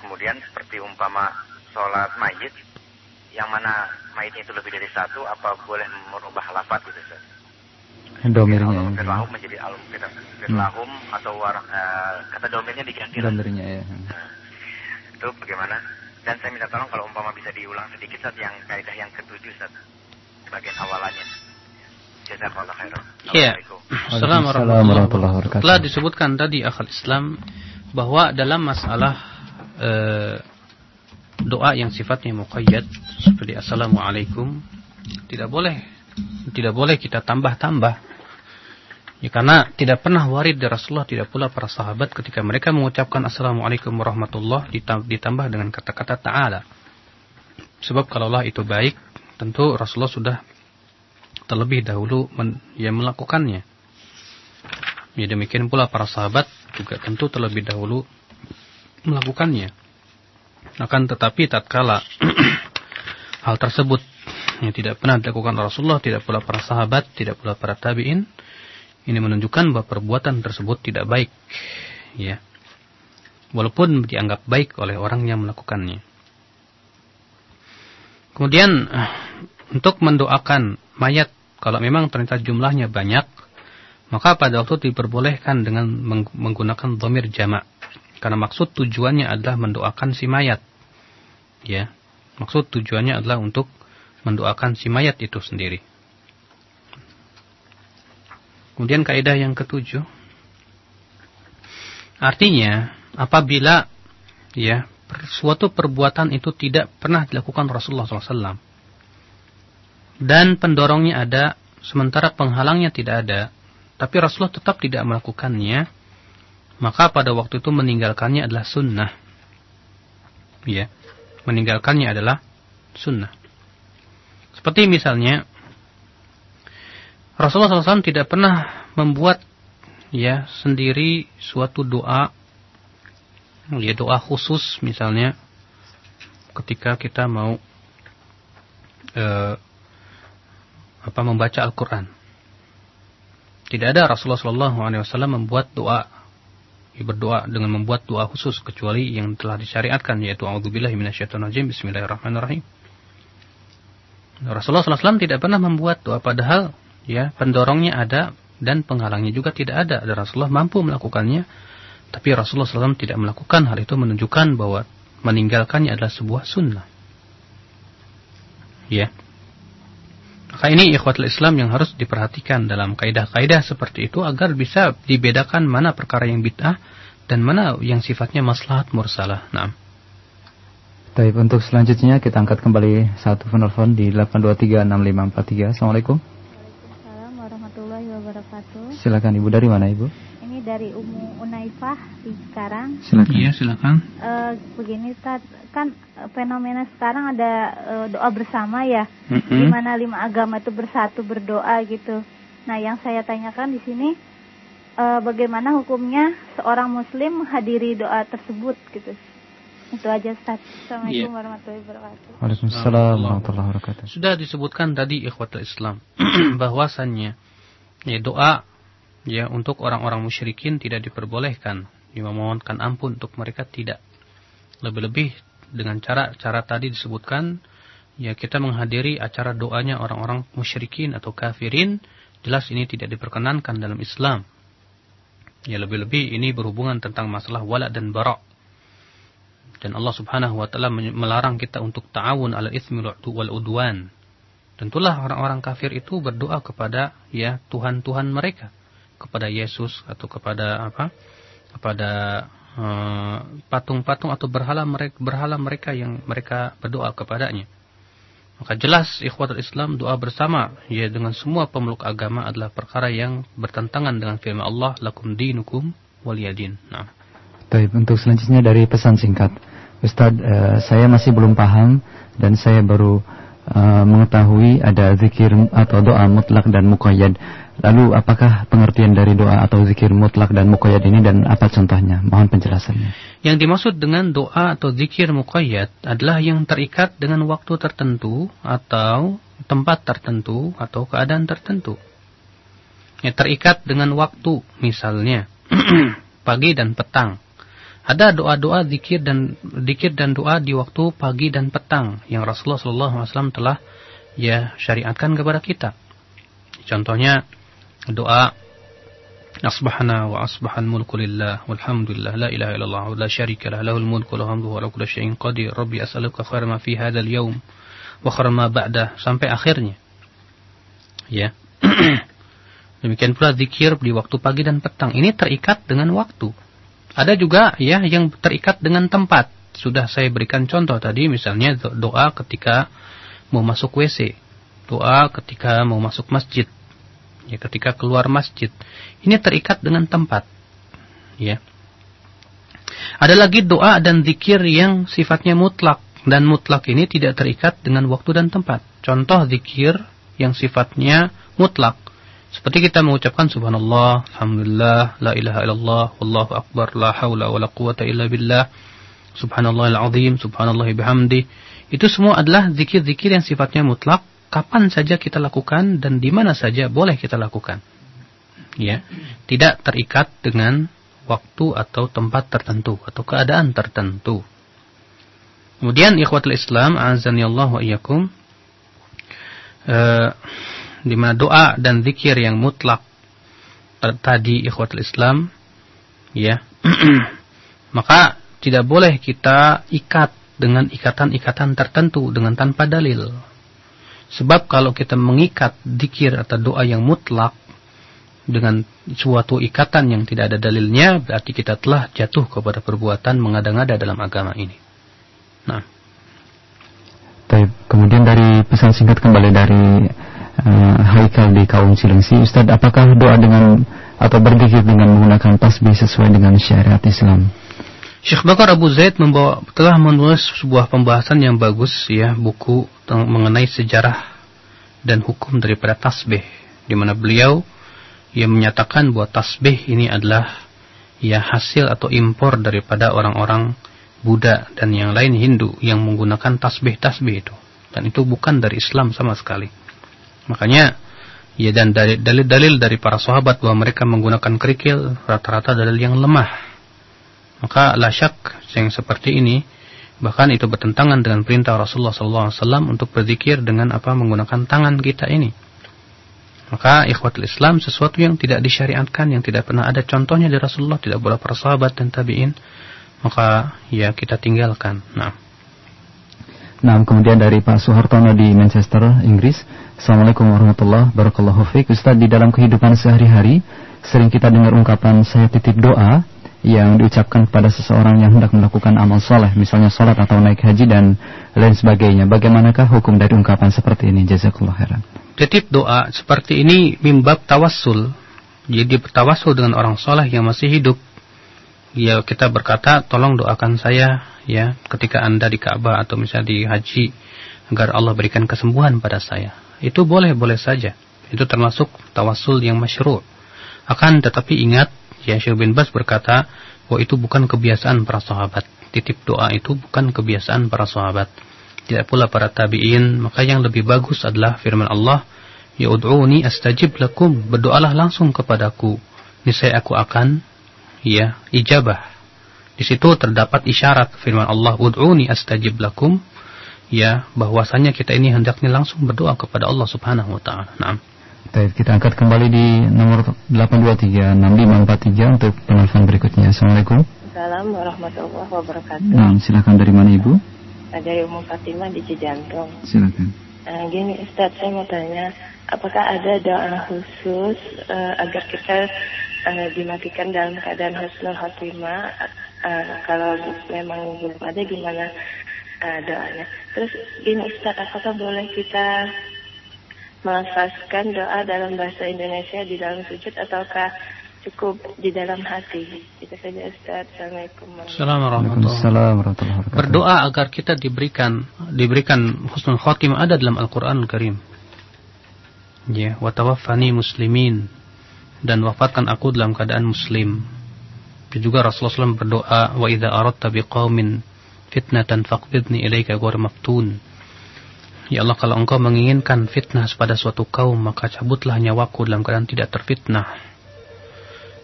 kemudian seperti umpama sholat mayit yang mana mayitnya itu lebih dari satu apa boleh merubah lafaz gitu Ustaz? Domirnya. Firlahum menjadi al firlahum hmm. atau war, uh, kata domirnya diganti. Domirnya ya. Nah, itu bagaimana? Dan saya minta tolong kalau umpama bisa diulang sedikit saat yang kaidah yang ketujuh saat bagian awalannya. Jazakallah khairan. Iya. Assalamualaikum warahmatullahi wabarakatuh. Telah disebutkan tadi akal Islam bahwa dalam masalah Eh, doa yang sifatnya muqayyad seperti assalamualaikum tidak boleh tidak boleh kita tambah-tambah ya, karena tidak pernah warid dari Rasulullah tidak pula para sahabat ketika mereka mengucapkan assalamualaikum warahmatullah ditambah dengan kata-kata ta'ala sebab kalau Allah itu baik tentu Rasulullah sudah terlebih dahulu men, ya melakukannya ya demikian pula para sahabat juga tentu terlebih dahulu melakukannya. Akan tetapi tatkala hal tersebut yang tidak pernah dilakukan Rasulullah, tidak pula para sahabat, tidak pula para tabi'in, ini menunjukkan bahwa perbuatan tersebut tidak baik. Ya. Walaupun dianggap baik oleh orang yang melakukannya. Kemudian untuk mendoakan mayat kalau memang ternyata jumlahnya banyak, maka pada waktu diperbolehkan dengan menggunakan domir jamak. Karena maksud tujuannya adalah mendoakan si mayat. Ya. Maksud tujuannya adalah untuk mendoakan si mayat itu sendiri. Kemudian kaidah yang ketujuh. Artinya, apabila ya suatu perbuatan itu tidak pernah dilakukan Rasulullah SAW dan pendorongnya ada, sementara penghalangnya tidak ada, tapi Rasulullah tetap tidak melakukannya, maka pada waktu itu meninggalkannya adalah sunnah. Ya, meninggalkannya adalah sunnah. Seperti misalnya Rasulullah SAW tidak pernah membuat ya sendiri suatu doa, ya doa khusus misalnya ketika kita mau eh, apa membaca Al-Quran. Tidak ada Rasulullah SAW membuat doa berdoa dengan membuat doa khusus kecuali yang telah disyariatkan yaitu auzubillahi minasyaitonirrajim bismillahirrahmanirrahim. Rasulullah SAW tidak pernah membuat doa padahal ya pendorongnya ada dan penghalangnya juga tidak ada. Dan Rasulullah mampu melakukannya, tapi Rasulullah SAW tidak melakukan hal itu menunjukkan bahwa meninggalkannya adalah sebuah sunnah. Ya. Maka ini ikhwatul Islam yang harus diperhatikan dalam kaidah-kaidah seperti itu agar bisa dibedakan mana perkara yang bid'ah dan mana yang sifatnya maslahat mursalah. Nah. Baik, untuk selanjutnya kita angkat kembali satu penelpon di 8236543. Assalamualaikum. Waalaikumsalam warahmatullahi wabarakatuh. Silakan Ibu dari mana Ibu? Ini dari Umu Unaifah di sekarang. Silakan. Iya, silakan. Eh, begini Ustaz, kan fenomena sekarang ada eh, doa bersama ya, Mhm. di mana lima agama itu bersatu berdoa gitu. Nah, yang saya tanyakan di sini eh, bagaimana hukumnya seorang muslim menghadiri doa tersebut gitu. Itu aja Ustaz. Assalamualaikum Iya. warahmatullahi wabarakatuh. Waalaikumsalam warahmatullahi wabarakatuh. Sudah disebutkan tadi ikhwatul Islam bahwasannya ya doa ya untuk orang-orang musyrikin tidak diperbolehkan. Memohonkan ampun untuk mereka tidak. Lebih-lebih dengan cara cara tadi disebutkan ya kita menghadiri acara doanya orang-orang musyrikin atau kafirin. Jelas ini tidak diperkenankan dalam Islam. Ya lebih-lebih ini berhubungan tentang masalah wala dan bara. Dan Allah Subhanahu wa taala melarang kita untuk ta'awun ala itsmi wal udwan. Tentulah orang-orang kafir itu berdoa kepada ya Tuhan-tuhan mereka, kepada Yesus atau kepada apa? kepada eh, patung-patung atau berhala mereka berhala mereka yang mereka berdoa kepadanya. Maka jelas ikhwatul Islam doa bersama ya dengan semua pemeluk agama adalah perkara yang bertentangan dengan firman Allah lakum dinukum waliyadin. Nah. Baik, untuk selanjutnya dari pesan singkat. Ustadz, eh, saya masih belum paham dan saya baru eh, mengetahui ada zikir atau doa mutlak dan muqayyad. Lalu apakah pengertian dari doa atau zikir mutlak dan muqayyad ini dan apa contohnya? Mohon penjelasannya. Yang dimaksud dengan doa atau zikir muqayyad adalah yang terikat dengan waktu tertentu atau tempat tertentu atau keadaan tertentu. Yang terikat dengan waktu misalnya pagi dan petang. Ada doa-doa zikir dan zikir dan doa di waktu pagi dan petang yang Rasulullah SAW telah ya syariatkan kepada kita. Contohnya doa. Asbahna wa asbahan mulku lillah walhamdulillah la ilaha illallah wa la syarika lah lahul mulku wa hamduhu wa la kulli syai'in qadir. Rabbi as'aluka khair ma fi hadzal yawm wa khair ma ba'dah. Sampai akhirnya. Ya. Demikian pula zikir di waktu pagi dan petang. Ini terikat dengan waktu. Ada juga ya yang terikat dengan tempat. Sudah saya berikan contoh tadi misalnya do- doa ketika mau masuk WC doa ketika mau masuk masjid ya ketika keluar masjid. Ini terikat dengan tempat. Ya. Ada lagi doa dan zikir yang sifatnya mutlak. Dan mutlak ini tidak terikat dengan waktu dan tempat. Contoh zikir yang sifatnya mutlak. Seperti kita mengucapkan subhanallah alhamdulillah la ilaha illallah wallahu akbar la haula wala quwata illa billah subhanallahil azim subhanallah bihamdi itu semua adalah zikir-zikir yang sifatnya mutlak kapan saja kita lakukan dan di mana saja boleh kita lakukan. Ya, tidak terikat dengan waktu atau tempat tertentu atau keadaan tertentu. Kemudian ikhwatul Islam, azani Allah wa iyyakum. Eh, di mana doa dan zikir yang mutlak tadi ikhwatul Islam, ya. maka tidak boleh kita ikat dengan ikatan-ikatan tertentu dengan tanpa dalil. Sebab kalau kita mengikat dikir atau doa yang mutlak dengan suatu ikatan yang tidak ada dalilnya, berarti kita telah jatuh kepada perbuatan mengada-ngada dalam agama ini. Nah, kemudian dari pesan singkat kembali dari eh, Haikal di kaum Cilengsi, Ustadz, apakah doa dengan atau berzikir dengan menggunakan tasbih sesuai dengan syariat Islam? Syekh Bakar Abu Zaid membawa telah menulis sebuah pembahasan yang bagus ya buku mengenai sejarah dan hukum daripada tasbih di mana beliau yang menyatakan bahwa tasbih ini adalah ya hasil atau impor daripada orang-orang Buddha dan yang lain Hindu yang menggunakan tasbih-tasbih itu dan itu bukan dari Islam sama sekali. Makanya ya dan dalil-dalil dari para sahabat bahwa mereka menggunakan kerikil rata-rata dalil yang lemah maka la syak yang seperti ini bahkan itu bertentangan dengan perintah Rasulullah SAW untuk berzikir dengan apa menggunakan tangan kita ini. Maka ikhwatul Islam sesuatu yang tidak disyariatkan, yang tidak pernah ada contohnya dari Rasulullah, tidak boleh para sahabat dan tabi'in, maka ya kita tinggalkan. Nah. Nah, kemudian dari Pak Suhartono di Manchester, Inggris. Assalamualaikum warahmatullahi wabarakatuh. Ustaz, di dalam kehidupan sehari-hari, sering kita dengar ungkapan saya titip doa yang diucapkan kepada seseorang yang hendak melakukan amal soleh, misalnya sholat atau naik haji dan lain sebagainya. Bagaimanakah hukum dari ungkapan seperti ini? Jazakallah khairan. Titip doa seperti ini mimbab tawassul. Jadi bertawassul dengan orang soleh yang masih hidup. Ya kita berkata, tolong doakan saya ya ketika anda di Ka'bah atau misalnya di haji agar Allah berikan kesembuhan pada saya. Itu boleh-boleh saja. Itu termasuk tawasul yang masyru'. Akan tetapi ingat, ya Syekh bin Bas berkata, bahwa itu bukan kebiasaan para sahabat. Titip doa itu bukan kebiasaan para sahabat. Tidak pula para tabi'in, maka yang lebih bagus adalah firman Allah, Ya ud'uni astajib lakum, berdoalah langsung kepadaku. Niscaya aku akan, ya, ijabah. Di situ terdapat isyarat firman Allah, "Ud'uni astajib lakum." Ya, bahwasanya kita ini hendaknya langsung berdoa kepada Allah Subhanahu wa taala. Naam. Baik, kita angkat kembali di nomor 8236543 untuk penelpon berikutnya. Assalamualaikum. Assalamualaikum warahmatullahi wabarakatuh. Nah, silakan dari mana Ibu? Dari Umum Fatimah di Cijantung. Silakan. Nah, gini Ustaz, saya mau tanya, apakah ada doa khusus uh, agar kita uh, dimatikan dalam keadaan husnul khotimah uh, kalau memang belum ada gimana uh, doanya. Terus gini Ustaz, apakah boleh kita melafazkan doa dalam bahasa Indonesia di dalam sujud ataukah cukup di dalam hati? Itu saja Ustaz. Assalamualaikum warahmatullahi wabarakatuh. Berdoa agar kita diberikan diberikan husnul khotimah ada dalam Al-Qur'an Al Karim. Ya, wa tawaffani muslimin dan wafatkan aku dalam keadaan muslim juga Rasulullah SAW berdoa, wa idza aradta biqaumin fitnatan faqbidni ilaika ghayr maftun. Ya Allah, kalau engkau menginginkan fitnah pada suatu kaum, maka cabutlah nyawaku dalam keadaan tidak terfitnah.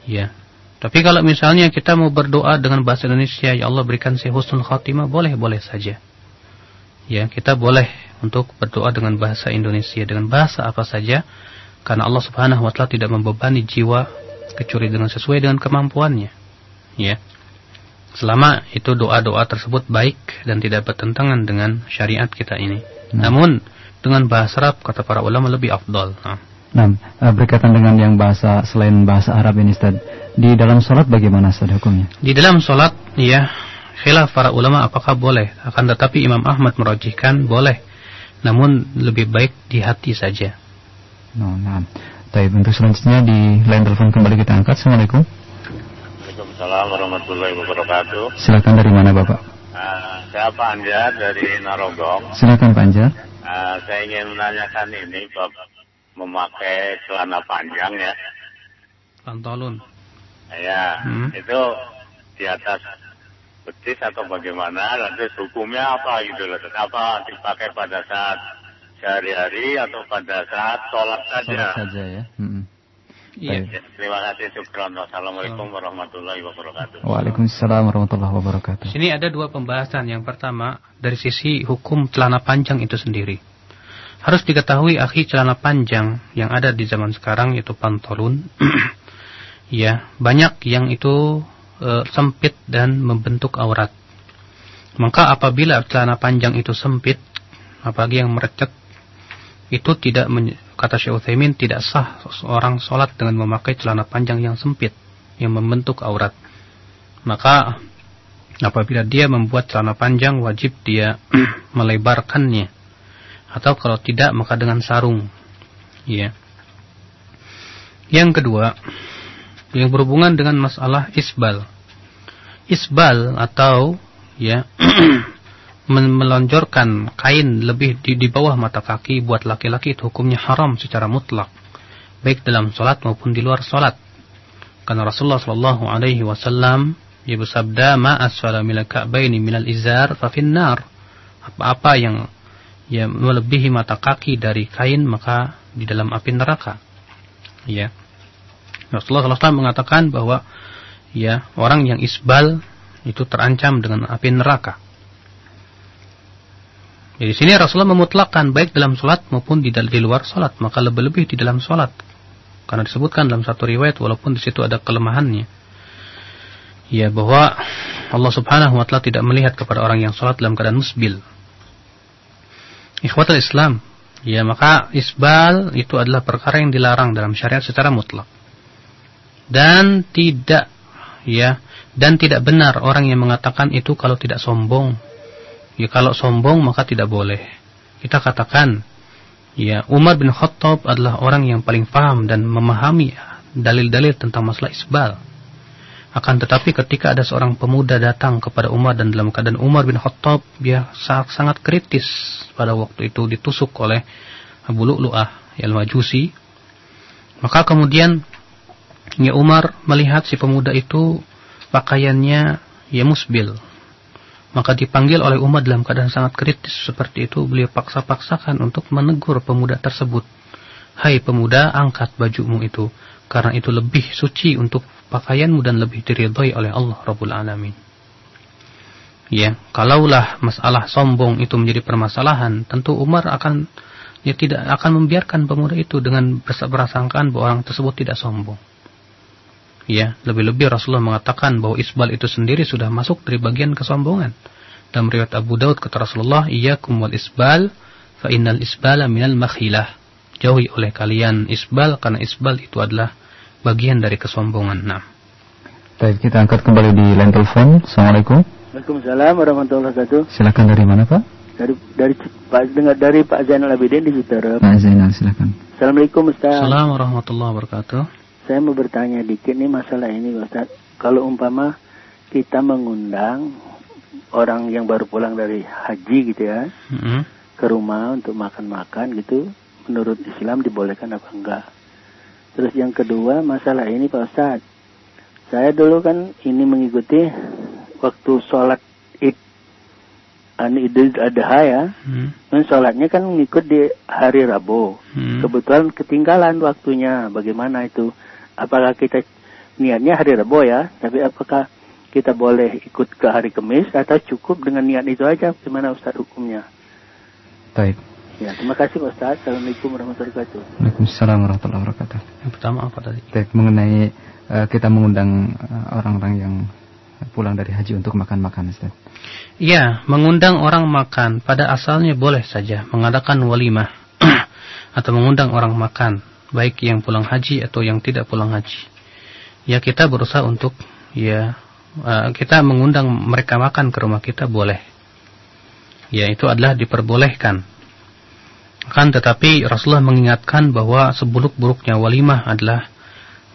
Ya. Tapi kalau misalnya kita mau berdoa dengan bahasa Indonesia, ya Allah berikan saya husnul khatimah, boleh-boleh saja. Ya, kita boleh untuk berdoa dengan bahasa Indonesia, dengan bahasa apa saja, karena Allah Subhanahu wa taala tidak membebani jiwa kecuali dengan sesuai dengan kemampuannya ya selama itu doa-doa tersebut baik dan tidak bertentangan dengan syariat kita ini nah. namun dengan bahasa Arab kata para ulama lebih afdal nah. Nah, berkaitan dengan yang bahasa selain bahasa Arab ini Ustaz, di dalam sholat bagaimana Ustaz hukumnya? Di dalam sholat, ya, khilaf para ulama apakah boleh. Akan tetapi Imam Ahmad merajihkan boleh. Namun lebih baik di hati saja. Nah, nah. Tapi untuk selanjutnya di line telepon kembali kita angkat. Assalamualaikum. Waalaikumsalam warahmatullahi wabarakatuh. Silakan dari mana Bapak? Uh, saya Pak Anjar dari Narogong. Silakan Pak Anjar. Uh, saya ingin menanyakan ini Bapak memakai celana panjang ya. Pantolon. Ya, hmm. itu di atas betis atau bagaimana? Nanti hukumnya apa gitu loh? Apa dipakai pada saat sehari-hari atau pada saat sholat saja? Sholat saja ya. Hmm. Iya. Terima kasih. Syukran. Wassalamualaikum warahmatullahi wabarakatuh. Waalaikumsalam warahmatullahi wabarakatuh. Sini ada dua pembahasan. Yang pertama, dari sisi hukum celana panjang itu sendiri. Harus diketahui akhi celana panjang yang ada di zaman sekarang yaitu pantolon. ya, banyak yang itu e, sempit dan membentuk aurat. Maka apabila celana panjang itu sempit, apalagi yang merecet, itu tidak kata Syekh Utsaimin tidak sah seorang sholat dengan memakai celana panjang yang sempit yang membentuk aurat. Maka apabila dia membuat celana panjang wajib dia melebarkannya. Atau kalau tidak maka dengan sarung. Ya. Yang kedua, yang berhubungan dengan masalah isbal. Isbal atau ya melonjorkan kain lebih di, di bawah mata kaki buat laki-laki itu hukumnya haram secara mutlak. Baik dalam solat maupun di luar solat. Karena Rasulullah Shallallahu Alaihi Wasallam ia bersabda ma asfala minal ka'baini minal izar fa finnar apa-apa yang ya melebihi mata kaki dari kain maka di dalam api neraka. Ya. Rasulullah SAW mengatakan bahwa ya orang yang isbal itu terancam dengan api neraka Jadi sini Rasulullah memutlakkan baik dalam sholat maupun di, di luar sholat, maka lebih-lebih di dalam sholat. Karena disebutkan dalam satu riwayat walaupun di situ ada kelemahannya. Ya bahwa Allah Subhanahu wa taala tidak melihat kepada orang yang sholat dalam keadaan musbil. Ikhwatul Islam, ya maka isbal itu adalah perkara yang dilarang dalam syariat secara mutlak. Dan tidak ya dan tidak benar orang yang mengatakan itu kalau tidak sombong. Ya kalau sombong maka tidak boleh. Kita katakan Ya, Umar bin Khattab adalah orang yang paling paham dan memahami dalil-dalil tentang masalah isbal. Akan tetapi ketika ada seorang pemuda datang kepada Umar dan dalam keadaan Umar bin Khattab dia sangat, sangat kritis pada waktu itu ditusuk oleh Abu Lu'lu'ah yang majusi. Maka kemudian ya Umar melihat si pemuda itu pakaiannya ya musbil, maka dipanggil oleh umat dalam keadaan sangat kritis seperti itu, beliau paksa-paksakan untuk menegur pemuda tersebut. Hai pemuda, angkat bajumu itu, karena itu lebih suci untuk pakaianmu dan lebih diridhoi oleh Allah Rabbul Alamin. Ya, kalaulah masalah sombong itu menjadi permasalahan, tentu Umar akan ya tidak akan membiarkan pemuda itu dengan berasangkaan bahwa orang tersebut tidak sombong. Ya, lebih-lebih Rasulullah mengatakan bahwa isbal itu sendiri sudah masuk dari bagian kesombongan. Dalam riwayat Abu Daud kata Rasulullah, "Iyyakum wal isbal, fa innal isbala minal makhilah." Jauhi oleh kalian isbal karena isbal itu adalah bagian dari kesombongan. Nah. Baik, kita angkat kembali di line telepon. Assalamualaikum. Waalaikumsalam warahmatullahi wabarakatuh. Silakan dari mana, Pak? Dari dari Pak dengar dari Pak Zainal Abidin di Citerep. Pak Zainal, silakan. Assalamualaikum Ustaz. Assalamualaikum warahmatullahi wabarakatuh. Saya mau bertanya dikit nih masalah ini Ustaz. Kalau umpama kita mengundang orang yang baru pulang dari haji gitu ya, mm-hmm. ke rumah untuk makan-makan gitu, menurut Islam dibolehkan apa enggak? Terus yang kedua masalah ini Pak Ustaz. Saya dulu kan ini mengikuti waktu sholat id anu idul adha ya, hmm. dan sholatnya kan ngikut di hari Rabu. Hmm. Kebetulan ketinggalan waktunya. Bagaimana itu? Apakah kita niatnya hari Rabu ya, tapi apakah kita boleh ikut ke hari Kamis atau cukup dengan niat itu aja? Gimana Ustaz hukumnya? Baik. Ya, terima kasih Pak Ustaz. Assalamualaikum warahmatullahi wabarakatuh. Waalaikumsalam warahmatullahi wabarakatuh. Yang pertama apa tadi? Baik, mengenai uh, kita mengundang eh, orang-orang uh, yang pulang dari haji untuk makan-makan Ustaz. Iya, mengundang orang makan pada asalnya boleh saja mengadakan walimah atau mengundang orang makan baik yang pulang haji atau yang tidak pulang haji. Ya kita berusaha untuk ya uh, kita mengundang mereka makan ke rumah kita boleh. Ya itu adalah diperbolehkan. Kan tetapi Rasulullah mengingatkan bahwa seburuk-buruknya walimah adalah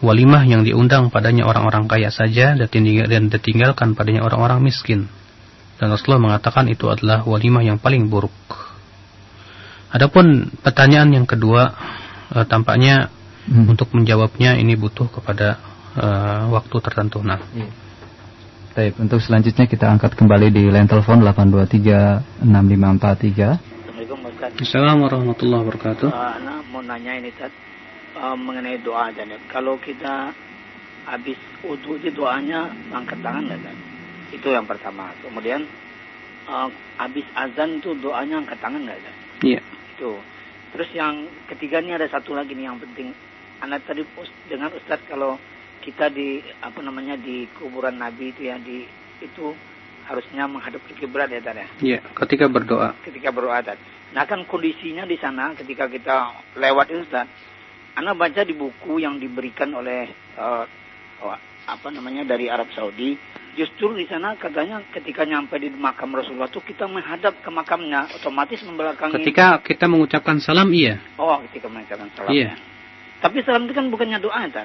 walimah yang diundang padanya orang-orang kaya saja dan ditinggalkan padanya orang-orang miskin. Dan Rasulullah mengatakan itu adalah walimah yang paling buruk. Adapun pertanyaan yang kedua uh, tampaknya hmm. untuk menjawabnya ini butuh kepada uh, waktu tertentu. Nah. Hmm. Baik, untuk selanjutnya kita angkat kembali di line telepon 8236543. Assalamualaikum Assalamualaikum warahmatullahi wabarakatuh. Uh, nah, mau nanya ini Tad, uh, mengenai doa aja nih. Kalau kita habis wudhu di doanya angkat tangan nggak kan? Itu yang pertama. Kemudian uh, habis azan itu doanya angkat tangan nggak? Iya. Itu. Terus yang ketiga ini ada satu lagi nih yang penting. Anak tadi dengan Ustadz kalau kita di apa namanya di kuburan Nabi itu ya di itu harusnya menghadap ke kiblat ya tadi. ya. Iya, ketika berdoa. Ketika berdoa tadi. Nah kan kondisinya di sana ketika kita lewat itu Ustaz. Anak baca di buku yang diberikan oleh uh, apa namanya dari Arab Saudi Justru di sana katanya ketika nyampe di makam Rasulullah itu kita menghadap ke makamnya, otomatis membelakangi. Ketika kita mengucapkan salam, iya. Oh, ketika mengucapkan salam. Iya. Tapi salam itu kan bukannya doa, kan?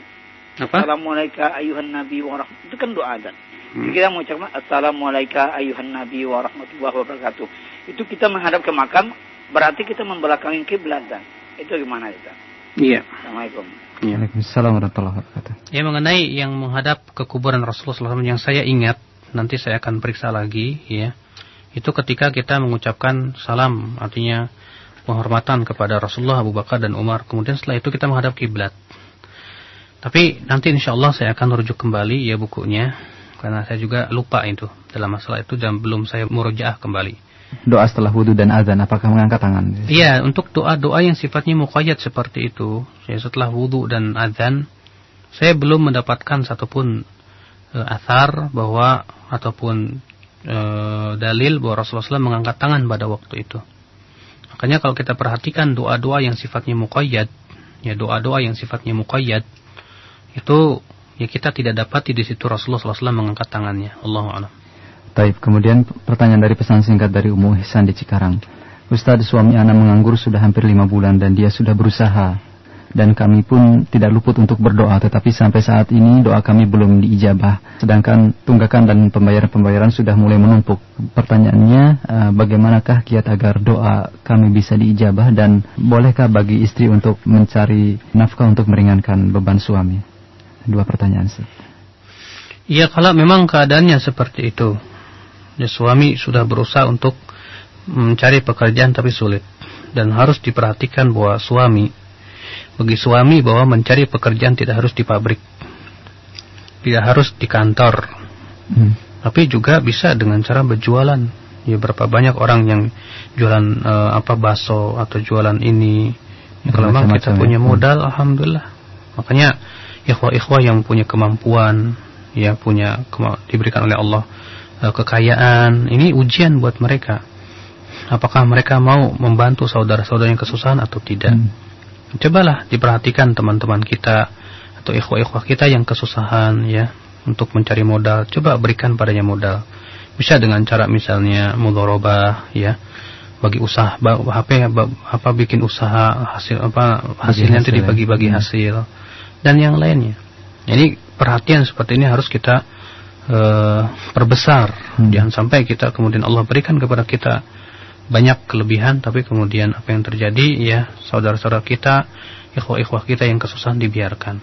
Apa? Assalamualaikum ayuhan nabi wa Itu kan doa, kan? Hmm. Kita mengucapkan Assalamualaikum ayuhan nabi wa rahmatullahi wabarakatuh. Itu kita menghadap ke makam, berarti kita membelakangi kiblat, kan? Itu gimana, itu? Iya. Assalamualaikum. Ya. Waalaikumsalam warahmatullahi wabarakatuh. Ya mengenai yang menghadap ke kuburan Rasulullah SAW yang saya ingat, nanti saya akan periksa lagi ya. Itu ketika kita mengucapkan salam, artinya penghormatan kepada Rasulullah, Abu Bakar dan Umar. Kemudian setelah itu kita menghadap kiblat. Tapi nanti insya Allah saya akan merujuk kembali ya bukunya. Karena saya juga lupa itu dalam masalah itu dan belum saya murojaah kembali. Doa setelah wudhu dan azan apakah mengangkat tangan? Iya, untuk doa-doa yang sifatnya muqayyad seperti itu, ya setelah wudhu dan azan, saya belum mendapatkan satupun e, athar bahwa ataupun e, dalil bahwa Rasulullah SAW mengangkat tangan pada waktu itu. Makanya kalau kita perhatikan doa-doa yang sifatnya muqayyad, ya doa-doa yang sifatnya muqayyad, itu ya kita tidak dapat di situ Rasulullah SAW mengangkat tangannya. Allahu a'lam. Taib. Kemudian pertanyaan dari pesan singkat dari Umu Hisan di Cikarang. Ustadz suami anak menganggur sudah hampir lima bulan dan dia sudah berusaha. Dan kami pun tidak luput untuk berdoa tetapi sampai saat ini doa kami belum diijabah. Sedangkan tunggakan dan pembayaran-pembayaran sudah mulai menumpuk. Pertanyaannya uh, bagaimanakah kiat agar doa kami bisa diijabah dan bolehkah bagi istri untuk mencari nafkah untuk meringankan beban suami? Dua pertanyaan Iya kalau memang keadaannya seperti itu Ya, suami sudah berusaha untuk mencari pekerjaan tapi sulit. Dan harus diperhatikan bahwa suami, bagi suami bahwa mencari pekerjaan tidak harus di pabrik. Tidak harus di kantor. Hmm. Tapi juga bisa dengan cara berjualan. Ya berapa banyak orang yang jualan uh, apa bakso atau jualan ini. Ya, kalau memang kita punya ya. modal, hmm. alhamdulillah. Makanya ikhwah-ikhwah yang punya kemampuan, ya punya diberikan oleh Allah kekayaan, ini ujian buat mereka. Apakah mereka mau membantu saudara-saudara yang kesusahan atau tidak? Hmm. Cobalah diperhatikan teman-teman kita atau ikhwah-ikhwah kita yang kesusahan ya untuk mencari modal. Coba berikan padanya modal. Bisa dengan cara misalnya mudharabah ya bagi usaha HP apa bikin usaha hasil apa hasilnya nanti dibagi-bagi ya. hasil dan yang lainnya. Jadi perhatian seperti ini harus kita uh, perbesar. Hmm. Jangan sampai kita kemudian Allah berikan kepada kita banyak kelebihan tapi kemudian apa yang terjadi ya saudara-saudara kita, ikhwah-ikhwah kita yang kesusahan dibiarkan.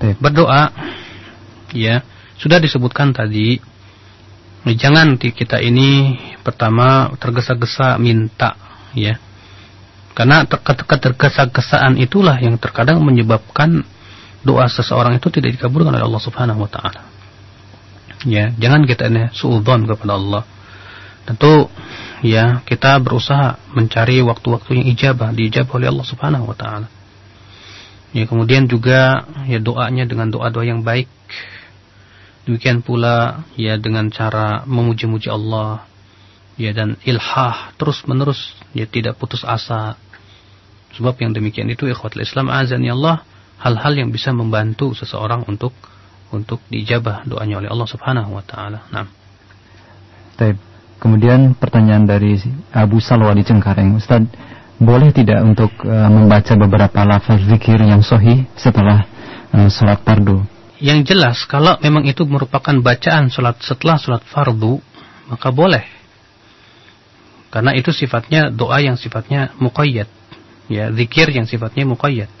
Baik. Berdoa ya, sudah disebutkan tadi jangan kita ini pertama tergesa-gesa minta ya. Karena ketergesa-gesaan itulah yang terkadang menyebabkan doa seseorang itu tidak dikabulkan oleh Allah Subhanahu wa taala. Ya, jangan kita ini suudzon kepada Allah. Tentu ya kita berusaha mencari waktu-waktu yang ijabah, diijabah oleh Allah Subhanahu wa taala. Ya, kemudian juga ya doanya dengan doa-doa yang baik. Demikian pula ya dengan cara memuji-muji Allah ya dan ilhah terus-menerus ya tidak putus asa. Sebab yang demikian itu ikhwatul Islam azan ya Allah hal-hal yang bisa membantu seseorang untuk untuk dijabah doanya oleh Allah Subhanahu wa taala. Nah. Taib. Kemudian pertanyaan dari Abu Salwa di Cengkareng, Ustaz, boleh tidak untuk uh, membaca beberapa lafaz zikir yang sahih setelah uh, salat fardu? Yang jelas kalau memang itu merupakan bacaan salat setelah salat fardu, maka boleh. Karena itu sifatnya doa yang sifatnya muqayyad. Ya, zikir yang sifatnya muqayyad.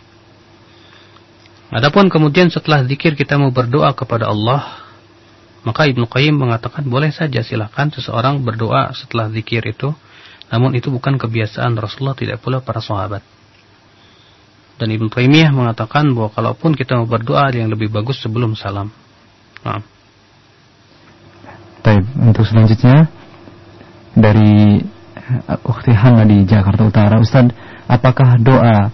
Adapun kemudian setelah zikir kita mau berdoa kepada Allah, maka Ibnu Qayyim mengatakan boleh saja silahkan seseorang berdoa setelah zikir itu, namun itu bukan kebiasaan Rasulullah tidak pula para sahabat. Dan Ibnu Taimiyah mengatakan bahwa kalaupun kita mau berdoa yang lebih bagus sebelum salam. Nah. Baik, untuk selanjutnya dari Ukhti Hana di Jakarta Utara, Ustaz, apakah doa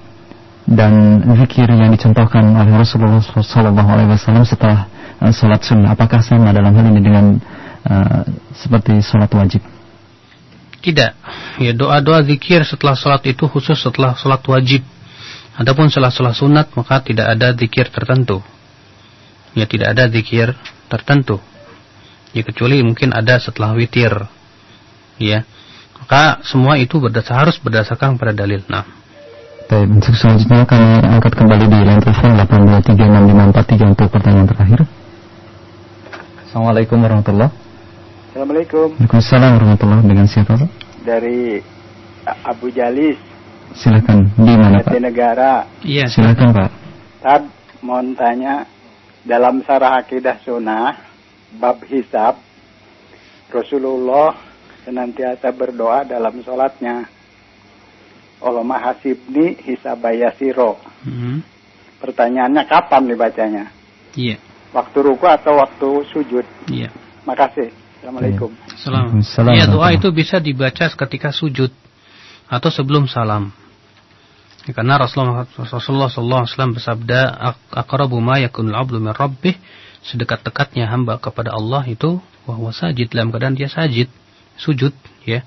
dan zikir yang dicontohkan oleh Rasulullah SAW setelah uh, sholat sunnah apakah sama dalam hal ini dengan uh, seperti sholat wajib? Tidak. Ya doa-doa zikir setelah sholat itu khusus setelah sholat wajib. Adapun setelah sholat sunat maka tidak ada zikir tertentu. Ya tidak ada zikir tertentu. Ya kecuali mungkin ada setelah witir. Ya. Maka semua itu berdasar, harus berdasarkan pada dalil. Nah. Baik, untuk selanjutnya kami angkat kembali di line telepon 8236543 untuk pertanyaan terakhir. Assalamualaikum warahmatullahi Assalamualaikum. Waalaikumsalam warahmatullahi Dengan siapa Pak? Dari Abu Jalis. Silakan. Di mana Pak? negara. Iya. Silakan Pak. Tad, mohon tanya dalam sarah akidah sunnah bab hisab Rasulullah senantiasa berdoa dalam sholatnya Allah mahasibni hisabayasiro. Hmm. Pertanyaannya kapan dibacanya? Iya. Waktu ruku atau waktu sujud? Iya. Makasih. Assalamualaikum. Assalamualaikum. Ya doa itu bisa dibaca ketika sujud atau sebelum salam. Ya, karena Rasulullah Rasulullah SAW bersabda aqrabu ma yakunul 'abdu min rabbih sedekat-dekatnya hamba kepada Allah itu wahwa sajid dalam keadaan dia sajid sujud ya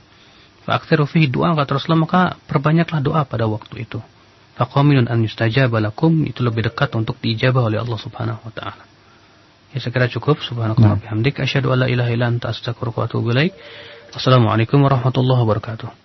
Fa'aktsiru fihi doa kata Rasulullah maka perbanyaklah doa pada waktu itu. Faqaminun an yustajaba lakum itu lebih dekat untuk diijabah oleh Allah Subhanahu wa taala. Ya saya kira cukup. Subhanakallah nah. bihamdik asyhadu an la ilaha illa anta astaghfiruka wa atubu ilaik. Wassalamualaikum warahmatullahi wabarakatuh.